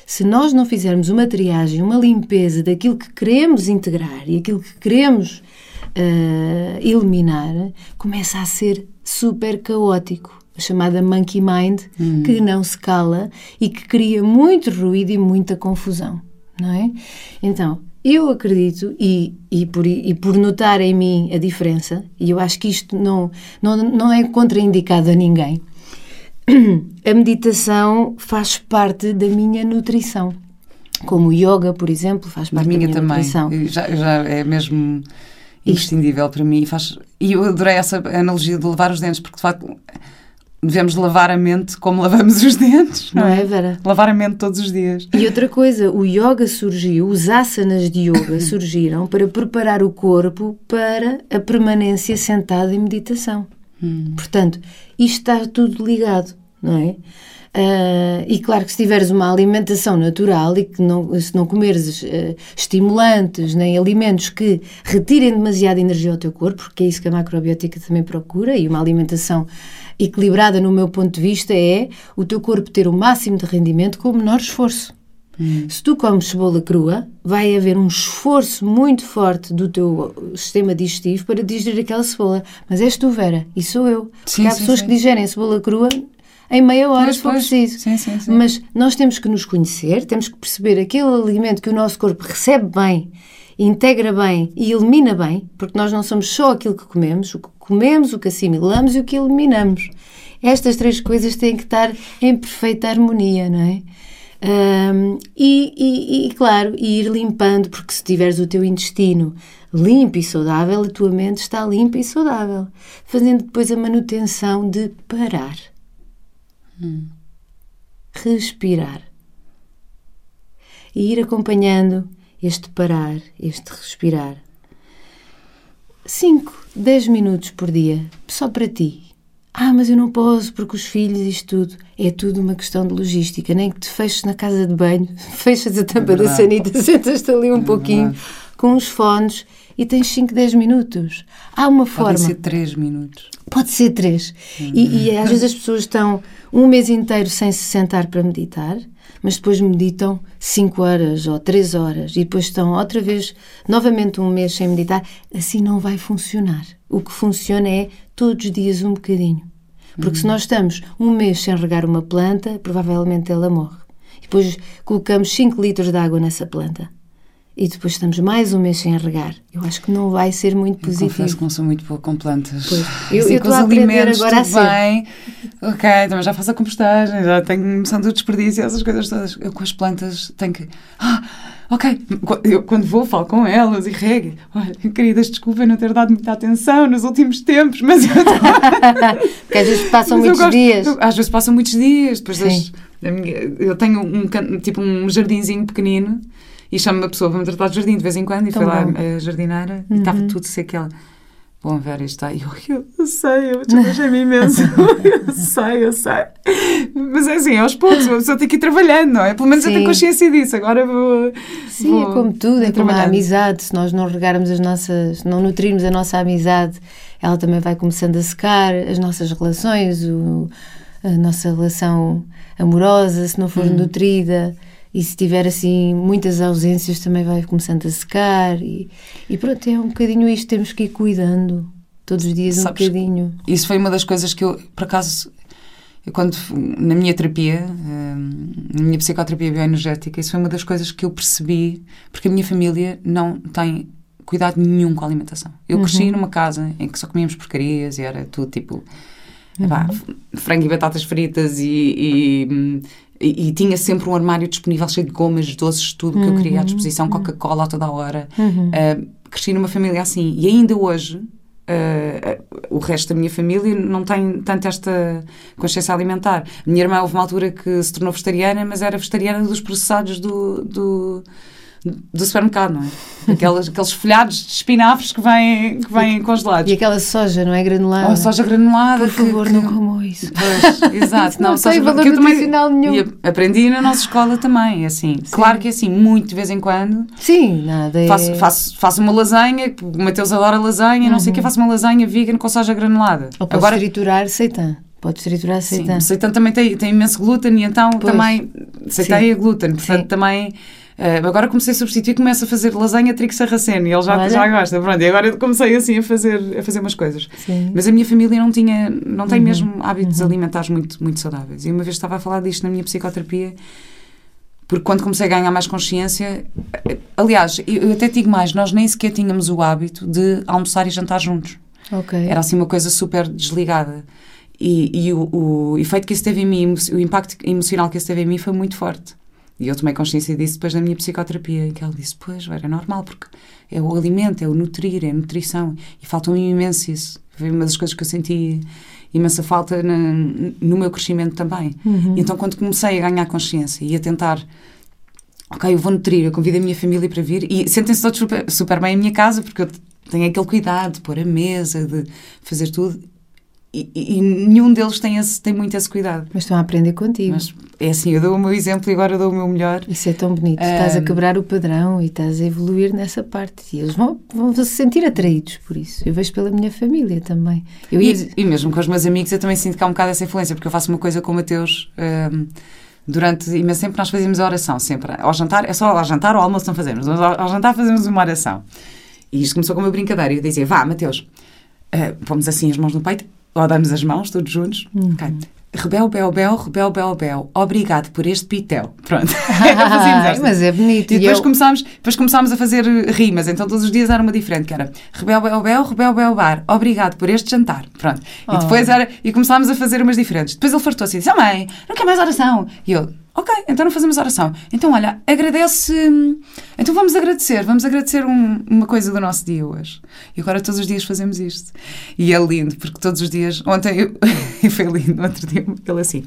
Se nós não fizermos uma triagem, uma limpeza daquilo que queremos integrar e aquilo que queremos eh, eliminar, começa a ser super caótico. A chamada monkey mind, que não se cala e que cria muito ruído e muita confusão, não é? Então, eu acredito, e, e, por, e por notar em mim a diferença, e eu acho que isto não, não, não é contraindicado a ninguém, [clears throat] a meditação faz parte da minha nutrição. Como o yoga, por exemplo, faz Da parte da minha minha também. nutrição. Já, já é mesmo imprescindível para mim. E, faz... e eu adorei essa analogia de lavar os dentes, porque de facto devemos lavar a mente como lavamos os dentes, não, Não é? é, Vera? Lavar a mente todos os dias. E outra coisa, o yoga surgiu, os asanas de yoga [coughs] surgiram para preparar o corpo para a permanência sentada em meditação. Portanto, isto está tudo ligado, não é? Ah, e claro que se tiveres uma alimentação natural e que não, se não comeres eh, estimulantes nem alimentos que retirem demasiada energia ao teu corpo, porque é isso que a macrobiótica também procura, e uma alimentação equilibrada, no meu ponto de vista, é o teu corpo ter o máximo de rendimento com o menor esforço. Se tu comes cebola crua, vai haver um esforço muito forte do teu sistema digestivo para digerir aquela cebola. Mas és tu, Vera, e sou eu. Sim, Porque há sim, pessoas sim. que digerem cebola crua em meia hora, Pois, se for pois. preciso. Sim, sim, sim. Mas nós temos que nos conhecer, temos que perceber aquele alimento que o nosso corpo recebe bem, integra bem e elimina bem, porque nós não somos só aquilo que comemos, o que comemos, o que assimilamos e o que eliminamos. Estas três coisas têm que estar em perfeita harmonia, não é? Um, e, e, e, claro, ir limpando, porque se tiveres o teu intestino limpo e saudável, a tua mente está limpa e saudável. Fazendo depois a manutenção de parar. Hum. Respirar. E ir acompanhando este parar, este respirar. 5, 10 minutos por dia, só para ti. Ah, mas eu não posso porque os filhos, isto tudo. É tudo uma questão de logística. Nem que te feches na casa de banho, [laughs] fechas a tampa é da sanita, [laughs] sentas-te ali um é pouquinho verdade. com os fones e tens 5, 10 minutos. Há uma forma. Pode ser 3 minutos. Pode ser 3. Hum. E, e às vezes as pessoas estão um mês inteiro sem se sentar para meditar mas depois meditam 5 horas ou 3 horas e depois estão outra vez, novamente um mês sem meditar, assim não vai funcionar. O que funciona é todos os dias um bocadinho. Porque uhum. se nós estamos um mês sem regar uma planta, provavelmente ela morre. E depois colocamos 5 litros de água nessa planta e depois estamos mais um mês sem regar. Eu acho que não vai ser muito positivo. Eu confesso que não sou muito boa com plantas. Pois. Eu, assim, eu estou a aprender agora a ser. bem. Ok, também já faço a compostagem, já tenho noção do desperdício, essas coisas todas. Eu com as plantas tenho que... Ah, ok, eu quando vou falo com elas e rego. Olha, queridas, desculpem não ter dado muita atenção nos últimos tempos, mas eu estou... [laughs] Porque às vezes passam muitos gosto, dias. às vezes passam muitos dias, depois das, eu tenho um, tipo um jardinzinho pequenino e chama a pessoa para me tratar de jardim de vez em quando e Tão foi lá a jardineira uhum. e estava tudo seco. Ela, bom, Vera, está aí. Eu, eu sei, eu te me [laughs] imenso. [laughs] eu sei, eu sei. Mas é assim, aos poucos, uma pessoa tem que ir trabalhando, não é? Pelo menos Sim. eu tenho consciência disso. Agora vou. Sim, vou, é como tudo, é como a amizade. Se nós não regarmos as nossas, não nutrirmos a nossa amizade, ela também vai começando a secar, as nossas relações, o, a nossa relação amorosa, se não for hum. nutrida e se tiver assim muitas ausências também vai começando a secar e, e pronto, é um bocadinho isto, temos que ir cuidando todos os dias Sabes, um bocadinho. Isso foi uma das coisas que eu, por acaso, eu quando na minha terapia, hum, na minha psicoterapia bioenergética, isso foi uma das coisas que eu percebi, porque a minha família não tem cuidado nenhum com a alimentação. Eu uhum. cresci numa casa em que só comíamos porcarias e era tudo tipo uhum. Epá, frango e batatas fritas e, e, hum, e, e, tinha sempre um armário disponível cheio de gomas, doces, tudo que eu queria à uhum. disposição, Coca-Cola a toda a hora. Uhum. Uh, cresci numa família assim. E ainda hoje, uh, o resto da minha família não tem tanto esta consciência alimentar. A minha irmã houve uma altura que se tornou vegetariana, mas era vegetariana dos processados do, do do supermercado, não é? Aquelas, aqueles folhados de espinafres que vêm, que vêm congelados. E aquela soja, não é? Granulada. Ou soja granulada. Por favor, que, não comam isso. Pois, [laughs] exato. não, não soja, tem valor nutricional também, nenhum. E aprendi na nossa escola também, assim. Sim. Claro que é assim, muito de vez em quando. Sim, nada é... Faço, faço, faço uma lasanha, o Mateus adora lasanha, uhum. não sei o que, uhum. faço uma lasanha vegan com soja granulada. Ou posso Agora, triturar seitan. Podes triturar seitan. Sim, seitan também tem, tem imenso glúten e então pois. também... Seitan é glúten, portanto Sim. também Uh, agora comecei a substituir, começo a fazer lasanha trigo sarraceno e ele já, já gosta. Pronto, e agora comecei assim a fazer, a fazer umas coisas. Sim. Mas a minha família não tinha, não tem uhum. mesmo hábitos uhum. alimentares muito, muito saudáveis. E uma vez estava a falar disto na minha psicoterapia, porque quando comecei a ganhar mais consciência, aliás, eu até digo mais, nós nem sequer tínhamos o hábito de almoçar e jantar juntos. Okay. Era assim uma coisa super desligada. E, e o, o efeito que isso teve em mim, o impacto emocional que isso teve em mim foi muito forte. E eu tomei consciência disso depois da minha psicoterapia, em que ela disse: Pois, é normal, porque é o alimento, é o nutrir, é a nutrição. E faltou-me imenso isso. Foi uma das coisas que eu senti imensa falta na, no meu crescimento também. Uhum. E então, quando comecei a ganhar consciência e a tentar. Ok, eu vou nutrir, eu convido a minha família para vir e sentem-se todos super, super bem em minha casa porque eu tenho aquele cuidado de pôr a mesa, de fazer tudo e, e, nenhum deles tem, esse, tem muito esse cuidado. Mas estão a aprender contigo. Mas é assim, eu dou o meu exemplo e agora dou o meu melhor. Isso é tão bonito. Um, estás a quebrar o padrão e estás a evoluir nessa parte. E eles vão, vão se sentir atraídos por isso. Eu vejo pela minha família também. Eu ia... e, e, mesmo com os meus amigos, eu também sinto que há um bocado essa influência, porque eu faço uma coisa com o Mateus. Um, durante imenso tempo nós fazíamos a oração, sempre. Ao jantar, é só ao jantar ou ao almoço não fazemos, mas ao, ao jantar fazemos uma oração. E isto começou com uma brincadeira. Eu dizia, vá, Mateus, uh, pomos assim as mãos no peito ou damos as mãos todos juntos. Uhum. Okay. Rebel, bel, bel, rebel, bel, bel. Obrigado por este pitel. Pronto. [laughs] Ah, mas é bonito. E, depois, eu... começámos, depois começámos a fazer rimas. Então todos os dias era uma diferente, que era rebel, bel, bel, rebel, bel, bar. Obrigado por este jantar. Pronto. Oh. E depois era... E começámos a fazer umas diferentes. Depois ele fartou assim, disse, oh mãe, não quer mais oração. E eu, Ok, então não fazemos oração. Então, olha, agradece. Então vamos agradecer, vamos agradecer um- uma coisa do nosso dia hoje. E agora todos os dias fazemos isto. E é lindo, porque todos os dias. Ontem eu. [laughs] e foi lindo, outro dia, ele assim.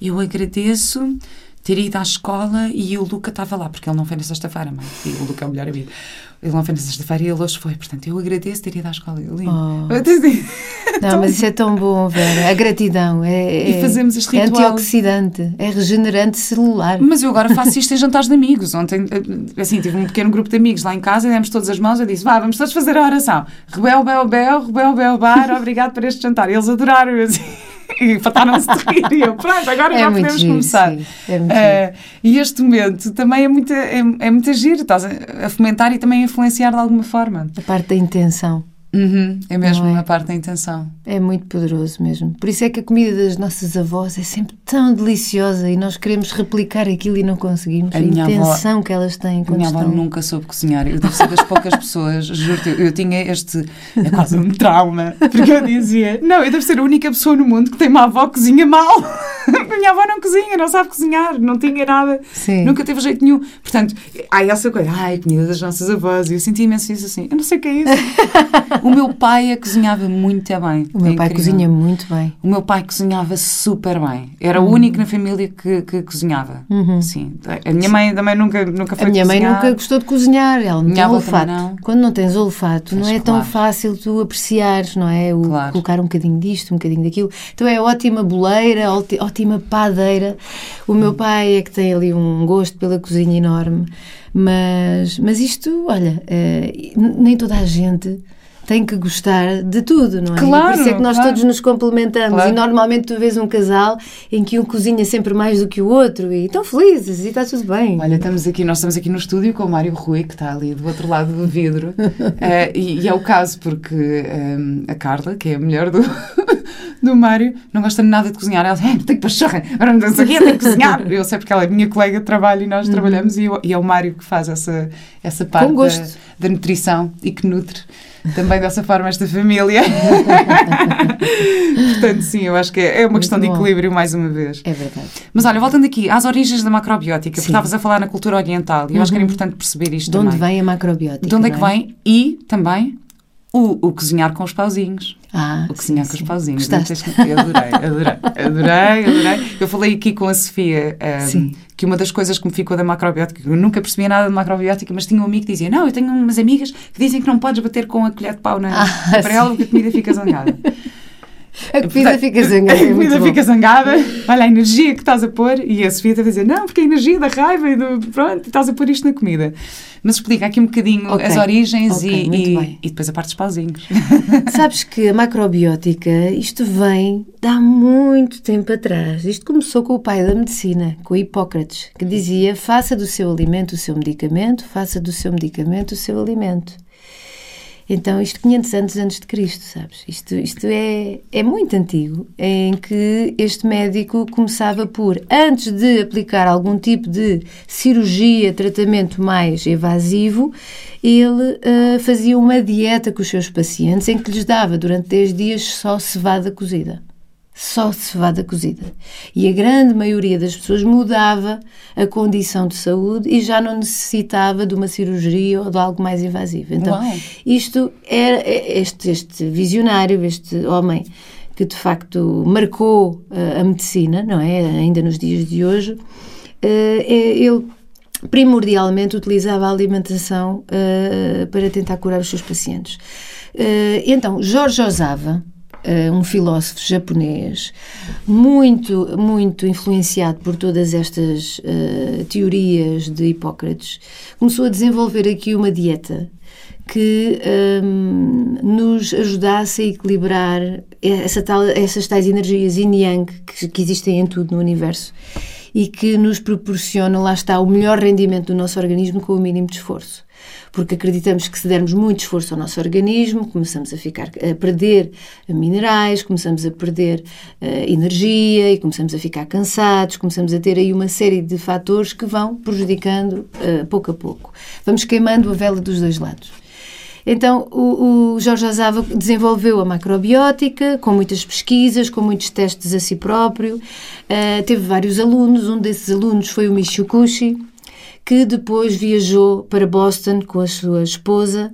Eu agradeço ter ido à escola e o Luca estava lá, porque ele não foi na sexta-feira, mãe. E o Luca é o melhor amigo. Ele não foi na sexta-feira e ele hoje foi. Portanto, eu agradeço ter ido à escola. Lindo. Oh. [laughs] Eu disse- Não, mas isso é tão bom, Vera. A gratidão é, E é- fazemos este é ritual. antioxidante, é regenerante celular. Mas eu agora faço isto em jantares de amigos. Ontem, assim, tive um pequeno grupo de amigos lá em casa e demos todas as mãos. Eu disse: vá, vamos todos fazer a oração. Rebel, bel, bel, rebel, bel, bar, obrigado por este jantar. Eles adoraram. Eu, assim, [laughs] e faltaram-se de rir. E eu, pronto, agora É já podemos giro, começar. sim, é Eh, e este momento também é muito, é, é muito giro. Estás a, a fomentar e também a influenciar de alguma forma. A parte da intenção. Uhum, é mesmo é? a parte da intenção. É muito poderoso mesmo. Por isso é que a comida das nossas avós é sempre tão deliciosa e nós queremos replicar aquilo e não conseguimos. A A, minha avó- intenção que elas têm A quando minha avó estão... nunca soube cozinhar. Eu devo ser das poucas pessoas, juro-te, eu, eu tinha este. É quase um trauma. Porque eu dizia: Não, eu devo ser a única pessoa no mundo que tem uma avó que cozinha mal. [laughs] A minha avó não cozinha, não sabe cozinhar, não tinha nada. Sim. Nunca teve jeito nenhum. Portanto, há essa coisa, ai, comida das nossas avós. E eu senti imenso isso assim. Eu não sei o que é isso. [laughs] o meu pai é que cozinhava muito bem. O meu É pai incrível. cozinha muito bem. O meu pai cozinhava super bem. Era Uhum. o único na família que, que cozinhava. Sim. A minha mãe também nunca, nunca foi A minha mãe cozinhar. nunca gostou de cozinhar, ela não avó olfato. não. Quando não tens olfato, não Pois, é tão claro. fácil tu apreciares, não é? O, Claro. Colocar um bocadinho disto, um bocadinho daquilo. Então é ótima boleira, óti- ótima padeira. O Hum. meu pai é que tem ali um gosto pela cozinha enorme. Mas, mas isto, olha, n- nem toda a gente tem que gostar de tudo, não é? E Claro, Por isso é que nós claro. todos nos complementamos Claro. e normalmente tu vês um casal em que um cozinha sempre mais do que o outro e estão felizes e está tudo bem. Olha, estamos aqui, nós estamos aqui no estúdio com o Mário Rui, que está ali do outro lado do vidro. [laughs] Eh, e, e é o caso porque ehm, a Carla, que é a mulher do, [laughs] do Mário, não gosta nada de cozinhar. Ela diz, "Eh, tenho pachorra, agora não sei tenho que cozinhar. [laughs] Eu sei porque ela é minha colega de trabalho e nós trabalhamos e, eu- e é o Mário que faz essa, essa parte da, da nutrição e que nutre também dessa forma esta família. [laughs] Portanto, sim, eu acho que é, é uma Muito questão de bom. equilíbrio mais uma vez. É verdade. Mas olha, voltando aqui às origens da macrobiótica, porque Sim. estavas a falar na cultura oriental e eu acho que era importante perceber isto De onde também. vem a macrobiótica? De onde é que não vem e também o, o cozinhar com os pauzinhos. Ah, O cozinhar sim, com os sim. pauzinhos. Gostaste? Eu adorei, adorei, adorei, adorei. Eu falei aqui com a Sofia um, que uma das coisas que me ficou da macrobiótica, eu nunca percebia nada de macrobiótica, mas tinha um amigo que dizia: Não, eu tenho umas amigas que dizem que não podes bater com a colher de pau na, Ah, para sim. ela porque a comida fica zangada. [laughs] A comida fica zangada. [laughs] A é muito comida bom. fica zangada, olha a energia que estás a pôr, e a Sofia está a dizer: Não, porque a energia da raiva e do. Pronto, estás a pôr isto na comida. Mas explica aqui um bocadinho Ok, as origens ok, e, e, e depois a parte dos pauzinhos. [laughs] Sabes que a macrobiótica, isto vem de há muito tempo atrás. Isto começou com o pai da medicina, com Hipócrates, que dizia: faça do seu alimento o seu medicamento, faça do seu medicamento o seu alimento. Então, isto 500 anos antes de Cristo, sabes? Isto, isto é, é muito antigo, em que este médico começava por, antes de aplicar algum tipo de cirurgia, tratamento mais evasivo, ele ah, fazia uma dieta com os seus pacientes em que lhes dava durante 10 dias só cevada cozida. Só cevada cozida. E a grande maioria das pessoas mudava a condição de saúde e já não necessitava de uma cirurgia ou de algo mais invasivo. Então, Uau. isto era este, este visionário, este homem que de facto marcou uh, a medicina, não é? Ainda nos dias de hoje, uh, é- ele primordialmente utilizava a alimentação uh, para tentar curar os seus pacientes. Então, Jorge Osava, uh, um filósofo japonês, muito, muito influenciado por todas estas uh, teorias de Hipócrates, começou a desenvolver aqui uma dieta que hum, nos ajudasse a equilibrar essa tal, essas tais energias yin yang que, que existem em tudo no universo e que nos proporcionam, lá está, o melhor rendimento do nosso organismo com o mínimo de esforço. Porque acreditamos que se dermos muito esforço ao nosso organismo, começamos a ficar a perder minerais, começamos a perder eh, energia e começamos a ficar cansados, começamos a ter aí uma série de fatores que vão prejudicando eh, pouco a pouco. Vamos queimando a vela dos dois lados. Então, o, o Jorge Azava desenvolveu a macrobiótica com muitas pesquisas, com muitos testes a si próprio. Uh, teve vários alunos, um desses alunos foi o Michio Kushi, que depois viajou para Boston com a sua esposa,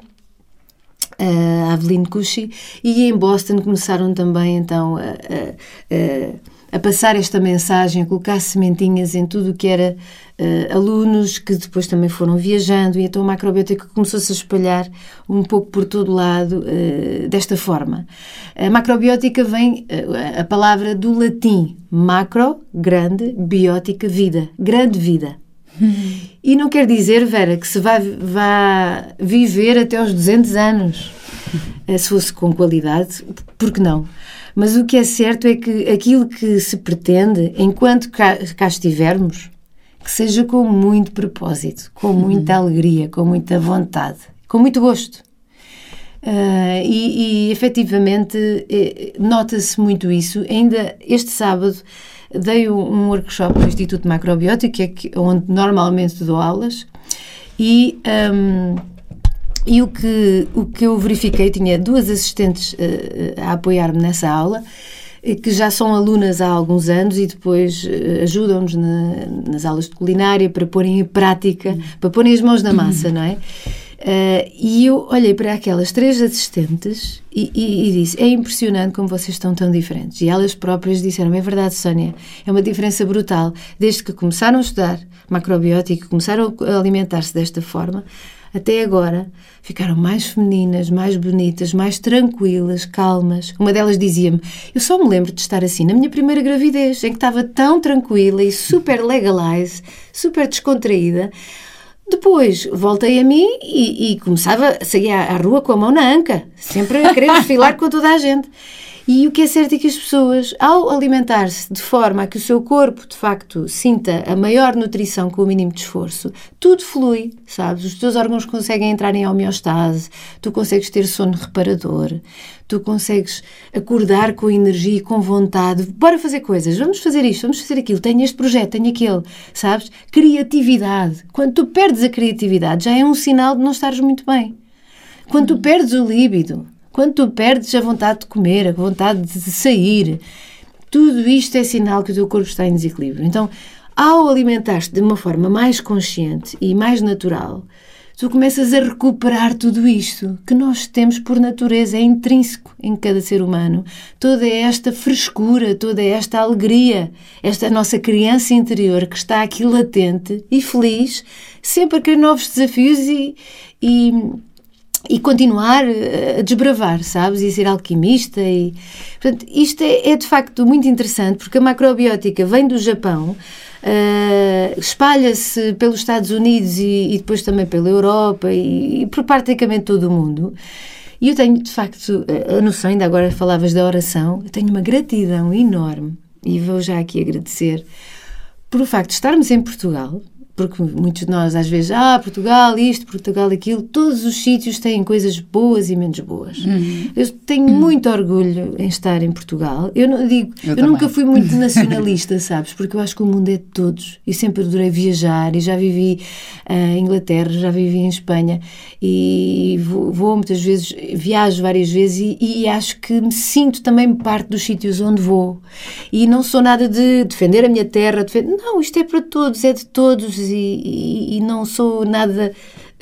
uh, Aveline Kushi, e em Boston começaram também então a, a, a, a passar esta mensagem, a colocar sementinhas em tudo o que era uh, alunos que depois também foram viajando e então a macrobiótica começou-se a espalhar um pouco por todo lado uh, desta forma. A macrobiótica vem, uh, a palavra do latim, macro, grande, biótica, vida, grande vida. E não quer dizer, Vera, que se vai, vá viver até aos 200 anos. Se fosse com qualidade, porque não? Mas o que é certo é que aquilo que se pretende, enquanto cá, cá estivermos, que seja com muito propósito, com muita uhum. alegria, com muita vontade, com muito gosto. Uh, e, e efetivamente eh, nota-se muito isso. Ainda este sábado dei um workshop no Instituto Macrobiótico, é onde normalmente dou aulas, e, um, e o, que, o que eu verifiquei, tinha duas assistentes uh, a apoiar-me nessa aula, que já são alunas há alguns anos e depois ajudam-nos na, nas aulas de culinária para porem em prática, uhum. para porem as mãos na massa, não é? Uh, e eu olhei para aquelas três assistentes e, e, e, disse: É impressionante como vocês estão tão diferentes. E elas próprias disseram: É verdade, Sónia, é uma diferença brutal. Desde que começaram a estudar macrobiótica, começaram a alimentar-se desta forma, até agora, ficaram mais femininas, mais bonitas, mais tranquilas, calmas. Uma delas dizia-me: Eu só me lembro de estar assim na minha primeira gravidez, em que estava tão tranquila e super legalize, super descontraída. Depois voltei a mim e, e começava a sair à, rua com a mão na anca, sempre a querer desfilar com toda a gente. E o que é certo é que as pessoas, ao alimentar-se de forma a que o seu corpo, de facto, sinta a maior nutrição com o mínimo de esforço, tudo flui, sabes? Os teus órgãos conseguem entrar em homeostase, tu consegues ter sono reparador, tu consegues acordar com energia e com vontade. Bora fazer coisas, vamos fazer isto, vamos fazer aquilo, tenho este projeto, tenho aquele, sabes? Criatividade. Quando tu perdes a criatividade, já é um sinal de não estares muito bem. Quando tu perdes o líbido, quando tu perdes a vontade de comer, a vontade de sair, tudo isto é sinal que o teu corpo está em desequilíbrio. Então, ao alimentar-te de uma forma mais consciente e mais natural, tu começas a recuperar tudo isto que nós temos por natureza, é intrínseco em cada ser humano. Toda esta frescura, toda esta alegria, esta nossa criança interior que está aqui latente e feliz, sempre a querer novos desafios e, e e continuar eh, a desbravar, sabes? E ser alquimista. E, portanto, isto é, é de facto muito interessante porque a macrobiótica vem do Japão. Uh, espalha-se pelos Estados Unidos e, e, depois também pela Europa e, e, por praticamente todo o mundo. E eu tenho, de facto, a noção, ainda agora falavas da oração, eu tenho uma gratidão enorme e vou já aqui agradecer por o facto de estarmos em Portugal, porque muitos de nós às vezes, ah, Portugal isto, Portugal aquilo, todos os sítios têm coisas boas e menos boas. Uhum. Eu tenho uhum. muito orgulho em estar em Portugal. Eu não digo, eu, eu nunca fui muito [laughs] nacionalista, sabes? Porque eu acho que o mundo é de todos e sempre adorei viajar e já vivi uh, em Inglaterra, já vivi em Espanha e vou, vou muitas vezes, viajo várias vezes e, e, acho que me sinto também parte dos sítios onde vou. E não sou nada de defender a minha terra, defender, não, isto é para todos, é de todos e, e, e não sou nada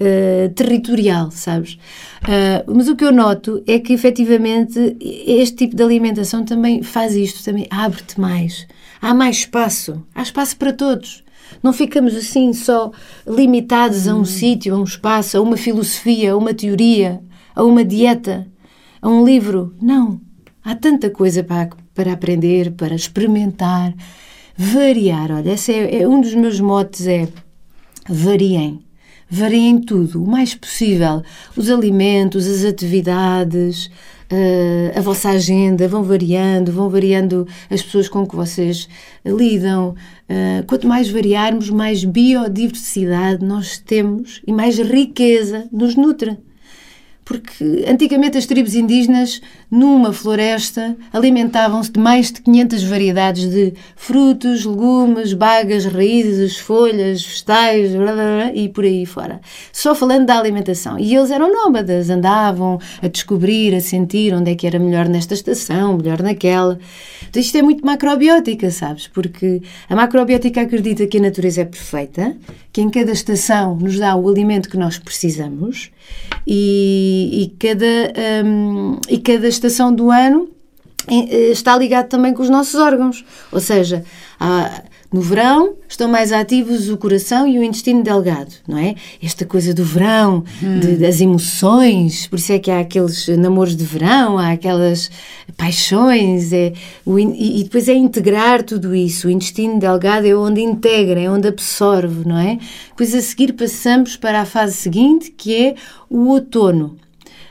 uh, territorial, sabes? Uh, mas o que eu noto é que efetivamente este tipo de alimentação também faz isto, também abre-te mais. Há mais espaço, há espaço para todos. Não ficamos assim só limitados a um hum. sítio, a um espaço, a uma filosofia, a uma teoria, a uma dieta, a um livro. Não. Há tanta coisa para, para aprender, para experimentar, variar. Olha, esse é, é um dos meus motes é variem. Variem tudo, o mais possível. Os alimentos, as atividades, uh, a vossa agenda, vão variando, vão variando as pessoas com que vocês lidam. Uh, quanto mais variarmos, mais biodiversidade nós temos e mais riqueza nos nutre. Porque antigamente as tribos indígenas, numa floresta, alimentavam-se de mais de 500 variedades de frutos, legumes, bagas, raízes, folhas, vegetais blá, blá, blá, e por aí fora. Só falando da alimentação. E eles eram nómadas, andavam a descobrir, a sentir onde é que era melhor nesta estação, melhor naquela. Então isto é muito macrobiótica, sabes? Porque a macrobiótica acredita que a natureza é perfeita, que em cada estação nos dá o alimento que nós precisamos e, e cada, um, e cada estação do ano eh, está ligado também com os nossos órgãos. Ou seja, há, no verão estão mais ativos o coração e o intestino delgado, não é? Esta coisa do verão, hum. de, das emoções, por isso é que há aqueles namoros de verão, há aquelas paixões, é, o, e, e depois é integrar tudo isso. O intestino delgado é onde integra, é onde absorve, não é? Depois a seguir passamos para a fase seguinte, que é o outono.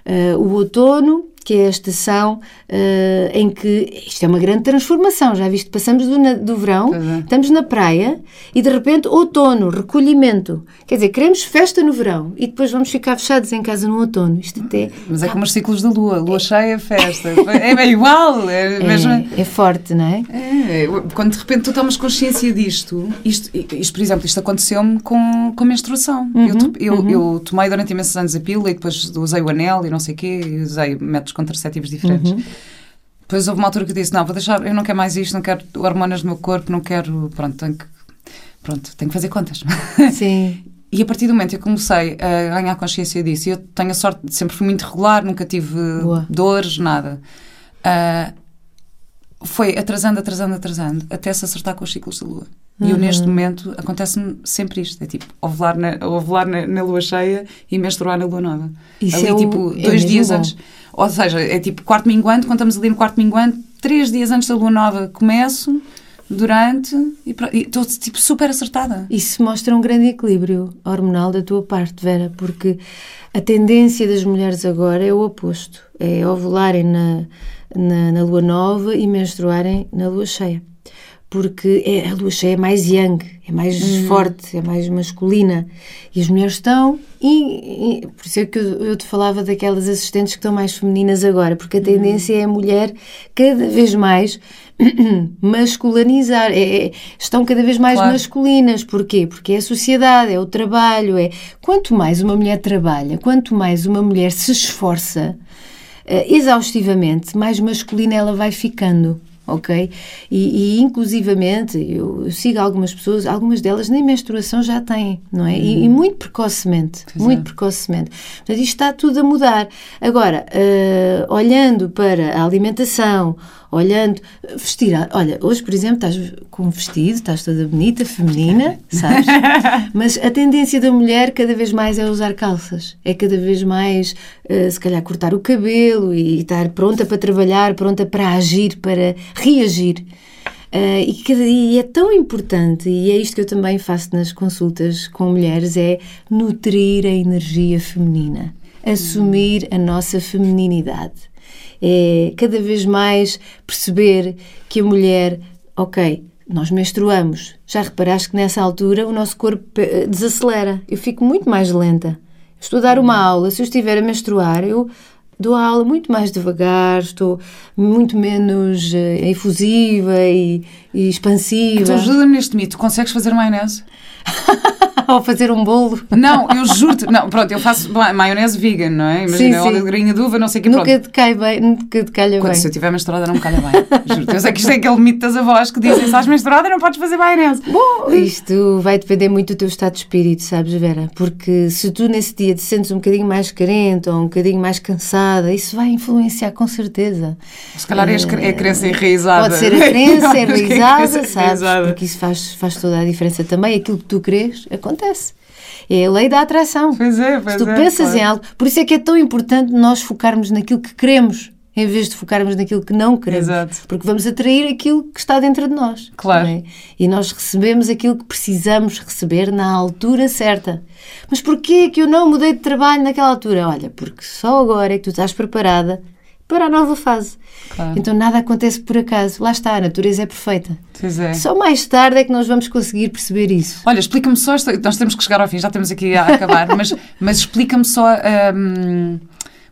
Uh, o outono que é a estação uh, em que isto é uma grande transformação. Já viste? Passamos do, do verão, é. estamos na praia e de repente outono, recolhimento. Quer dizer, queremos festa no verão e depois vamos ficar fechados em casa no outono. Isto até. Mas é como os ciclos da lua: lua cheia, festa. É, é igual. É, [laughs] mesmo... é, é forte, não é? é? Quando de repente tu tomas consciência disto, isto, isto por exemplo, isto aconteceu-me com, com a menstruação. Uhum, eu, eu, uhum. eu, tomei durante imensos anos a pílula e depois usei o anel e não sei o quê, usei métodos contraceptivos diferentes. Uhum. Depois houve uma altura que eu disse: Não, vou deixar, eu não quero mais isto, não quero hormonas no meu corpo, não quero. Pronto, tenho que, pronto, tenho que fazer contas. [laughs] Sim. E a partir do momento que eu comecei a ganhar consciência disso, eu tenho a sorte de sempre fui muito regular, nunca tive Boa. dores, nada. Uh, foi atrasando, atrasando, atrasando, até se acertar com os ciclos da lua. Uhum. E eu, neste momento, acontece-me sempre isto: é tipo, ovular, na, ovular na, na, lua cheia e menstruar na lua nova. Isso ali, é tipo, o, dois é dias bom. antes. Ou seja, é tipo quarto minguante, quando estamos ali no quarto minguante, três dias antes da lua nova começo, durante, e estou tipo super acertada. Isso mostra um grande equilíbrio hormonal da tua parte, Vera, porque a tendência das mulheres agora é o oposto: é ovularem na, na, na lua nova e menstruarem na lua cheia porque é, a lua cheia é mais yang, é mais uhum. forte, é mais masculina. E as mulheres estão. E, e, por isso é que eu, eu, te falava daquelas assistentes que estão mais femininas agora, porque a uhum. tendência uhum. é a mulher cada vez mais [clears throat] masculinizar. É, é, estão cada vez mais claro. masculinas. Porquê? Porque é a sociedade, é o trabalho. é Quanto mais uma mulher trabalha, quanto mais uma mulher se esforça uh, exaustivamente, mais masculina ela vai ficando ok? E, e inclusivamente, eu, eu, sigo algumas pessoas, algumas delas nem menstruação já têm, não é? E, e, uhum. muito precocemente, pois muito é. precocemente. Portanto, isto está tudo a mudar. Agora, uh, olhando para a alimentação, olhando, vestir, olha, hoje, por exemplo, estás com um vestido, estás toda bonita, feminina, sabes? [laughs] Mas a tendência da mulher cada vez mais é usar calças, é cada vez mais, uh, se calhar, cortar o cabelo e estar pronta para trabalhar, pronta para agir, para reagir. Uh, e, cada, e é tão importante, e é isto que eu também faço nas consultas com mulheres, é nutrir a energia feminina, assumir a nossa femininidade é cada vez mais perceber que a mulher, ok, nós menstruamos. Já reparaste que nessa altura o nosso corpo eh, desacelera. Eu fico muito mais lenta. Estou a dar uma aula, se eu estiver a menstruar, eu dou a aula muito mais devagar, estou muito menos uh, efusiva e, e expansiva. Então ajuda-me neste mito. Consegues fazer maionese? [laughs] [laughs] Ou fazer um bolo. Não, eu juro-te. Não, pronto, eu faço maionese vegan, não é? Imagina, óleo de galinha de uva, não sei o que. Nunca te cai bem, nunca te calha Quando, bem. Se eu tiver menstruada, não me calha bem. [laughs] Juro-te. Eu sei que isto é aquele mito das avós que dizem: se estás menstruada, não podes fazer maionese. Bom, isto vai depender muito do teu estado de espírito, sabes, Vera? Porque se tu nesse dia te sentes um bocadinho mais carente ou um bocadinho mais cansada, isso vai influenciar com certeza. Se calhar é, é a crença enraizada. Pode ser a crença [laughs] enraizada, sabes? Porque isso faz, faz toda a diferença também. Aquilo que tu crês acontece. É a lei da atração. Pois é, pois Se tu é, pensas claro. em algo, por isso é que é tão importante nós focarmos naquilo que queremos em vez de focarmos naquilo que não queremos. Exato. Porque vamos atrair aquilo que está dentro de nós. Claro. É? E nós recebemos aquilo que precisamos receber na altura certa. Mas porquê que eu não mudei de trabalho naquela altura? Olha, porque só agora é que tu estás preparada para a nova fase. Claro. Então nada acontece por acaso. Lá está, a natureza é perfeita. É. Só mais tarde é que nós vamos conseguir perceber isso. Olha, explica-me só, nós temos que chegar ao fim, já temos aqui a acabar, mas, mas explica-me só um,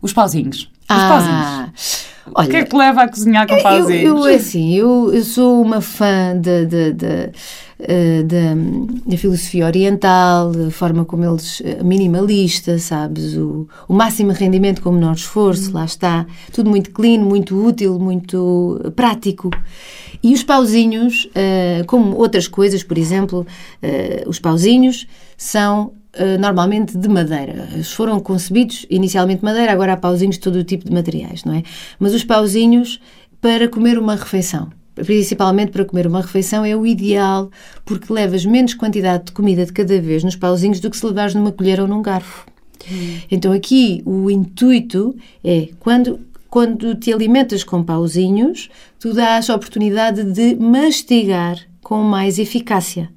Os pauzinhos. Os Ah, pauzinhos. olha, O que é que te leva a cozinhar com Eu, pauzinhos? eu, é assim, eu, eu sou uma fã da da- da- eh, da- da filosofia oriental, da forma como eles, eh, minimalista, sabes? O, o máximo rendimento com o menor esforço, lá está. Tudo muito clean, muito útil, muito eh, prático. E os pauzinhos, eh, como outras coisas, por exemplo, eh, os pauzinhos são normalmente de madeira. Eles foram concebidos inicialmente de madeira, agora há pauzinhos de todo o tipo de materiais, não é? Mas os pauzinhos para comer uma refeição. Principalmente para comer uma refeição é o ideal porque levas menos quantidade de comida de cada vez nos pauzinhos do que se levares numa colher ou num garfo. Então aqui o intuito é quando quando te alimentas com pauzinhos, tu dás a oportunidade de mastigar com mais eficácia.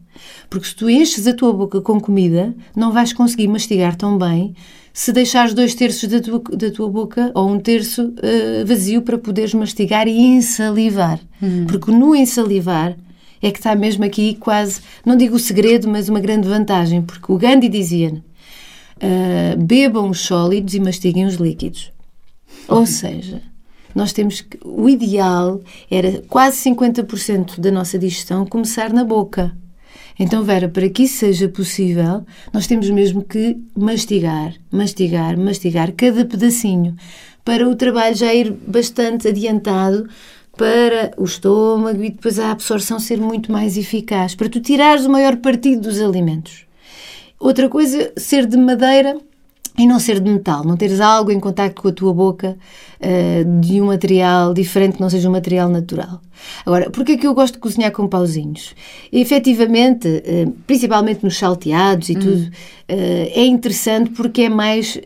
Porque se tu enches a tua boca com comida, não vais conseguir mastigar tão bem se deixares dois terços da tua, da tua boca ou um terço eh, vazio para poderes mastigar e ensalivar. Porque no ensalivar é que está mesmo aqui quase, não digo o segredo, mas uma grande vantagem. Porque o Gandhi dizia ah, bebam os sólidos e mastiguem os líquidos. Ou seja, nós temos que. O ideal era quase 50% da nossa digestão começar na boca. Então, Vera, para que isso seja possível, nós temos mesmo que mastigar, mastigar, mastigar cada pedacinho para o trabalho já ir bastante adiantado para o estômago e depois a absorção ser muito mais eficaz, para tu tirares o maior partido dos alimentos. Outra coisa, ser de madeira e não ser de metal, não teres algo em contacto com a tua boca eh, de um material diferente que não seja um material natural. Agora, porquê é que eu gosto de cozinhar com pauzinhos? Efetivamente, eh, principalmente nos salteados e tudo, eh, é interessante porque é mais,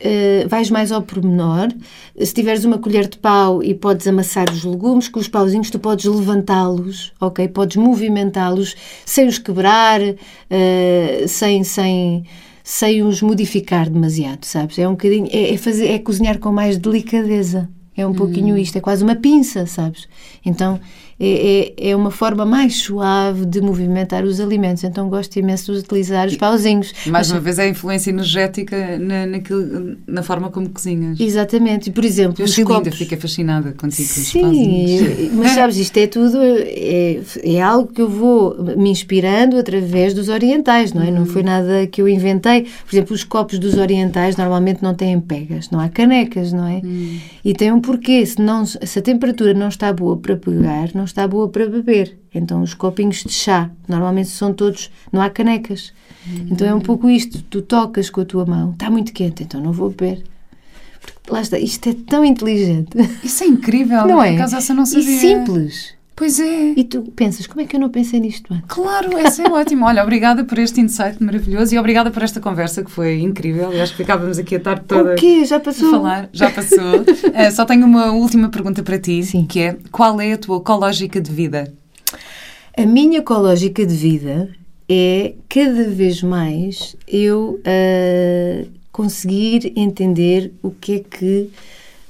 vais mais ao pormenor. Se tiveres uma colher de pau e podes amassar os legumes, com os pauzinhos tu podes levantá-los, ok? Podes movimentá-los sem os quebrar, sem, sem, sem os modificar demasiado, sabes? É um bocadinho, é, é fazer, é cozinhar com mais delicadeza. É um pouquinho isto, é quase uma pinça, sabes? Então é, é, é uma forma mais suave de movimentar os alimentos. Então gosto imenso de utilizar os pauzinhos. Mais Mas- uma vez é a influência energética na, naquilo- na forma como cozinhas. Exatamente. E, por exemplo, Eu os copos. fiquei fascinada contigo os pauzinhos. Sim, mas sabes, isto é tudo, é, é algo que eu vou me inspirando através dos orientais, não é? Não foi nada que eu inventei. Por exemplo, os copos dos orientais normalmente não têm pegas, não há canecas, não é? E tem um porquê, se, não, se a temperatura não está boa para pegar, não está boa para beber. Então, os copinhos de chá, normalmente são todos, não há canecas. Então é um pouco isto, tu tocas com a tua mão, está muito quente, então não vou beber. Porque, lá está, isto é tão inteligente. Isso é incrível, Não por é? acaso essa não E sabia. simples. Pois é. E tu pensas, como é que eu não pensei nisto antes? Claro, essa é [laughs] ótimo. Olha, obrigada por este insight maravilhoso e obrigada por esta conversa que foi incrível. Eu acho que ficávamos aqui a tarde toda O quê? Já a passou? falar. Já passou. [laughs] Eh, só tenho uma última pergunta para ti, Sim. que é qual é a tua ecológica de vida? A minha ecológica de vida é cada vez mais eu ah, conseguir entender o que é que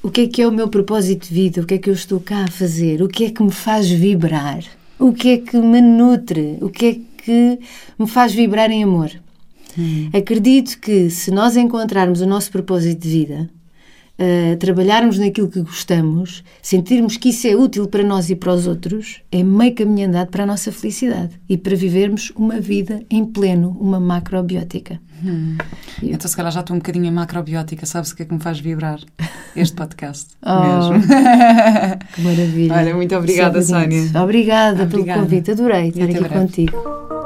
o que é que é o meu propósito de vida, o que é que eu estou cá a fazer, o que é que me faz vibrar, o que é que me nutre, o que é que me faz vibrar em amor. Acredito que se nós encontrarmos o nosso propósito de vida, uh, trabalharmos naquilo que gostamos, sentirmos que isso é útil para nós e para os outros, é meio caminho andado para a nossa felicidade e para vivermos uma vida em pleno, uma macrobiótica. Então, se calhar já estou um bocadinho em macrobiótica, sabes o que é que me faz vibrar? Este podcast. [laughs] Oh, mesmo. Que maravilha. Olha, muito obrigada. Sónia. Obrigada, Obrigada. pelo convite, adorei estar aqui breve. contigo.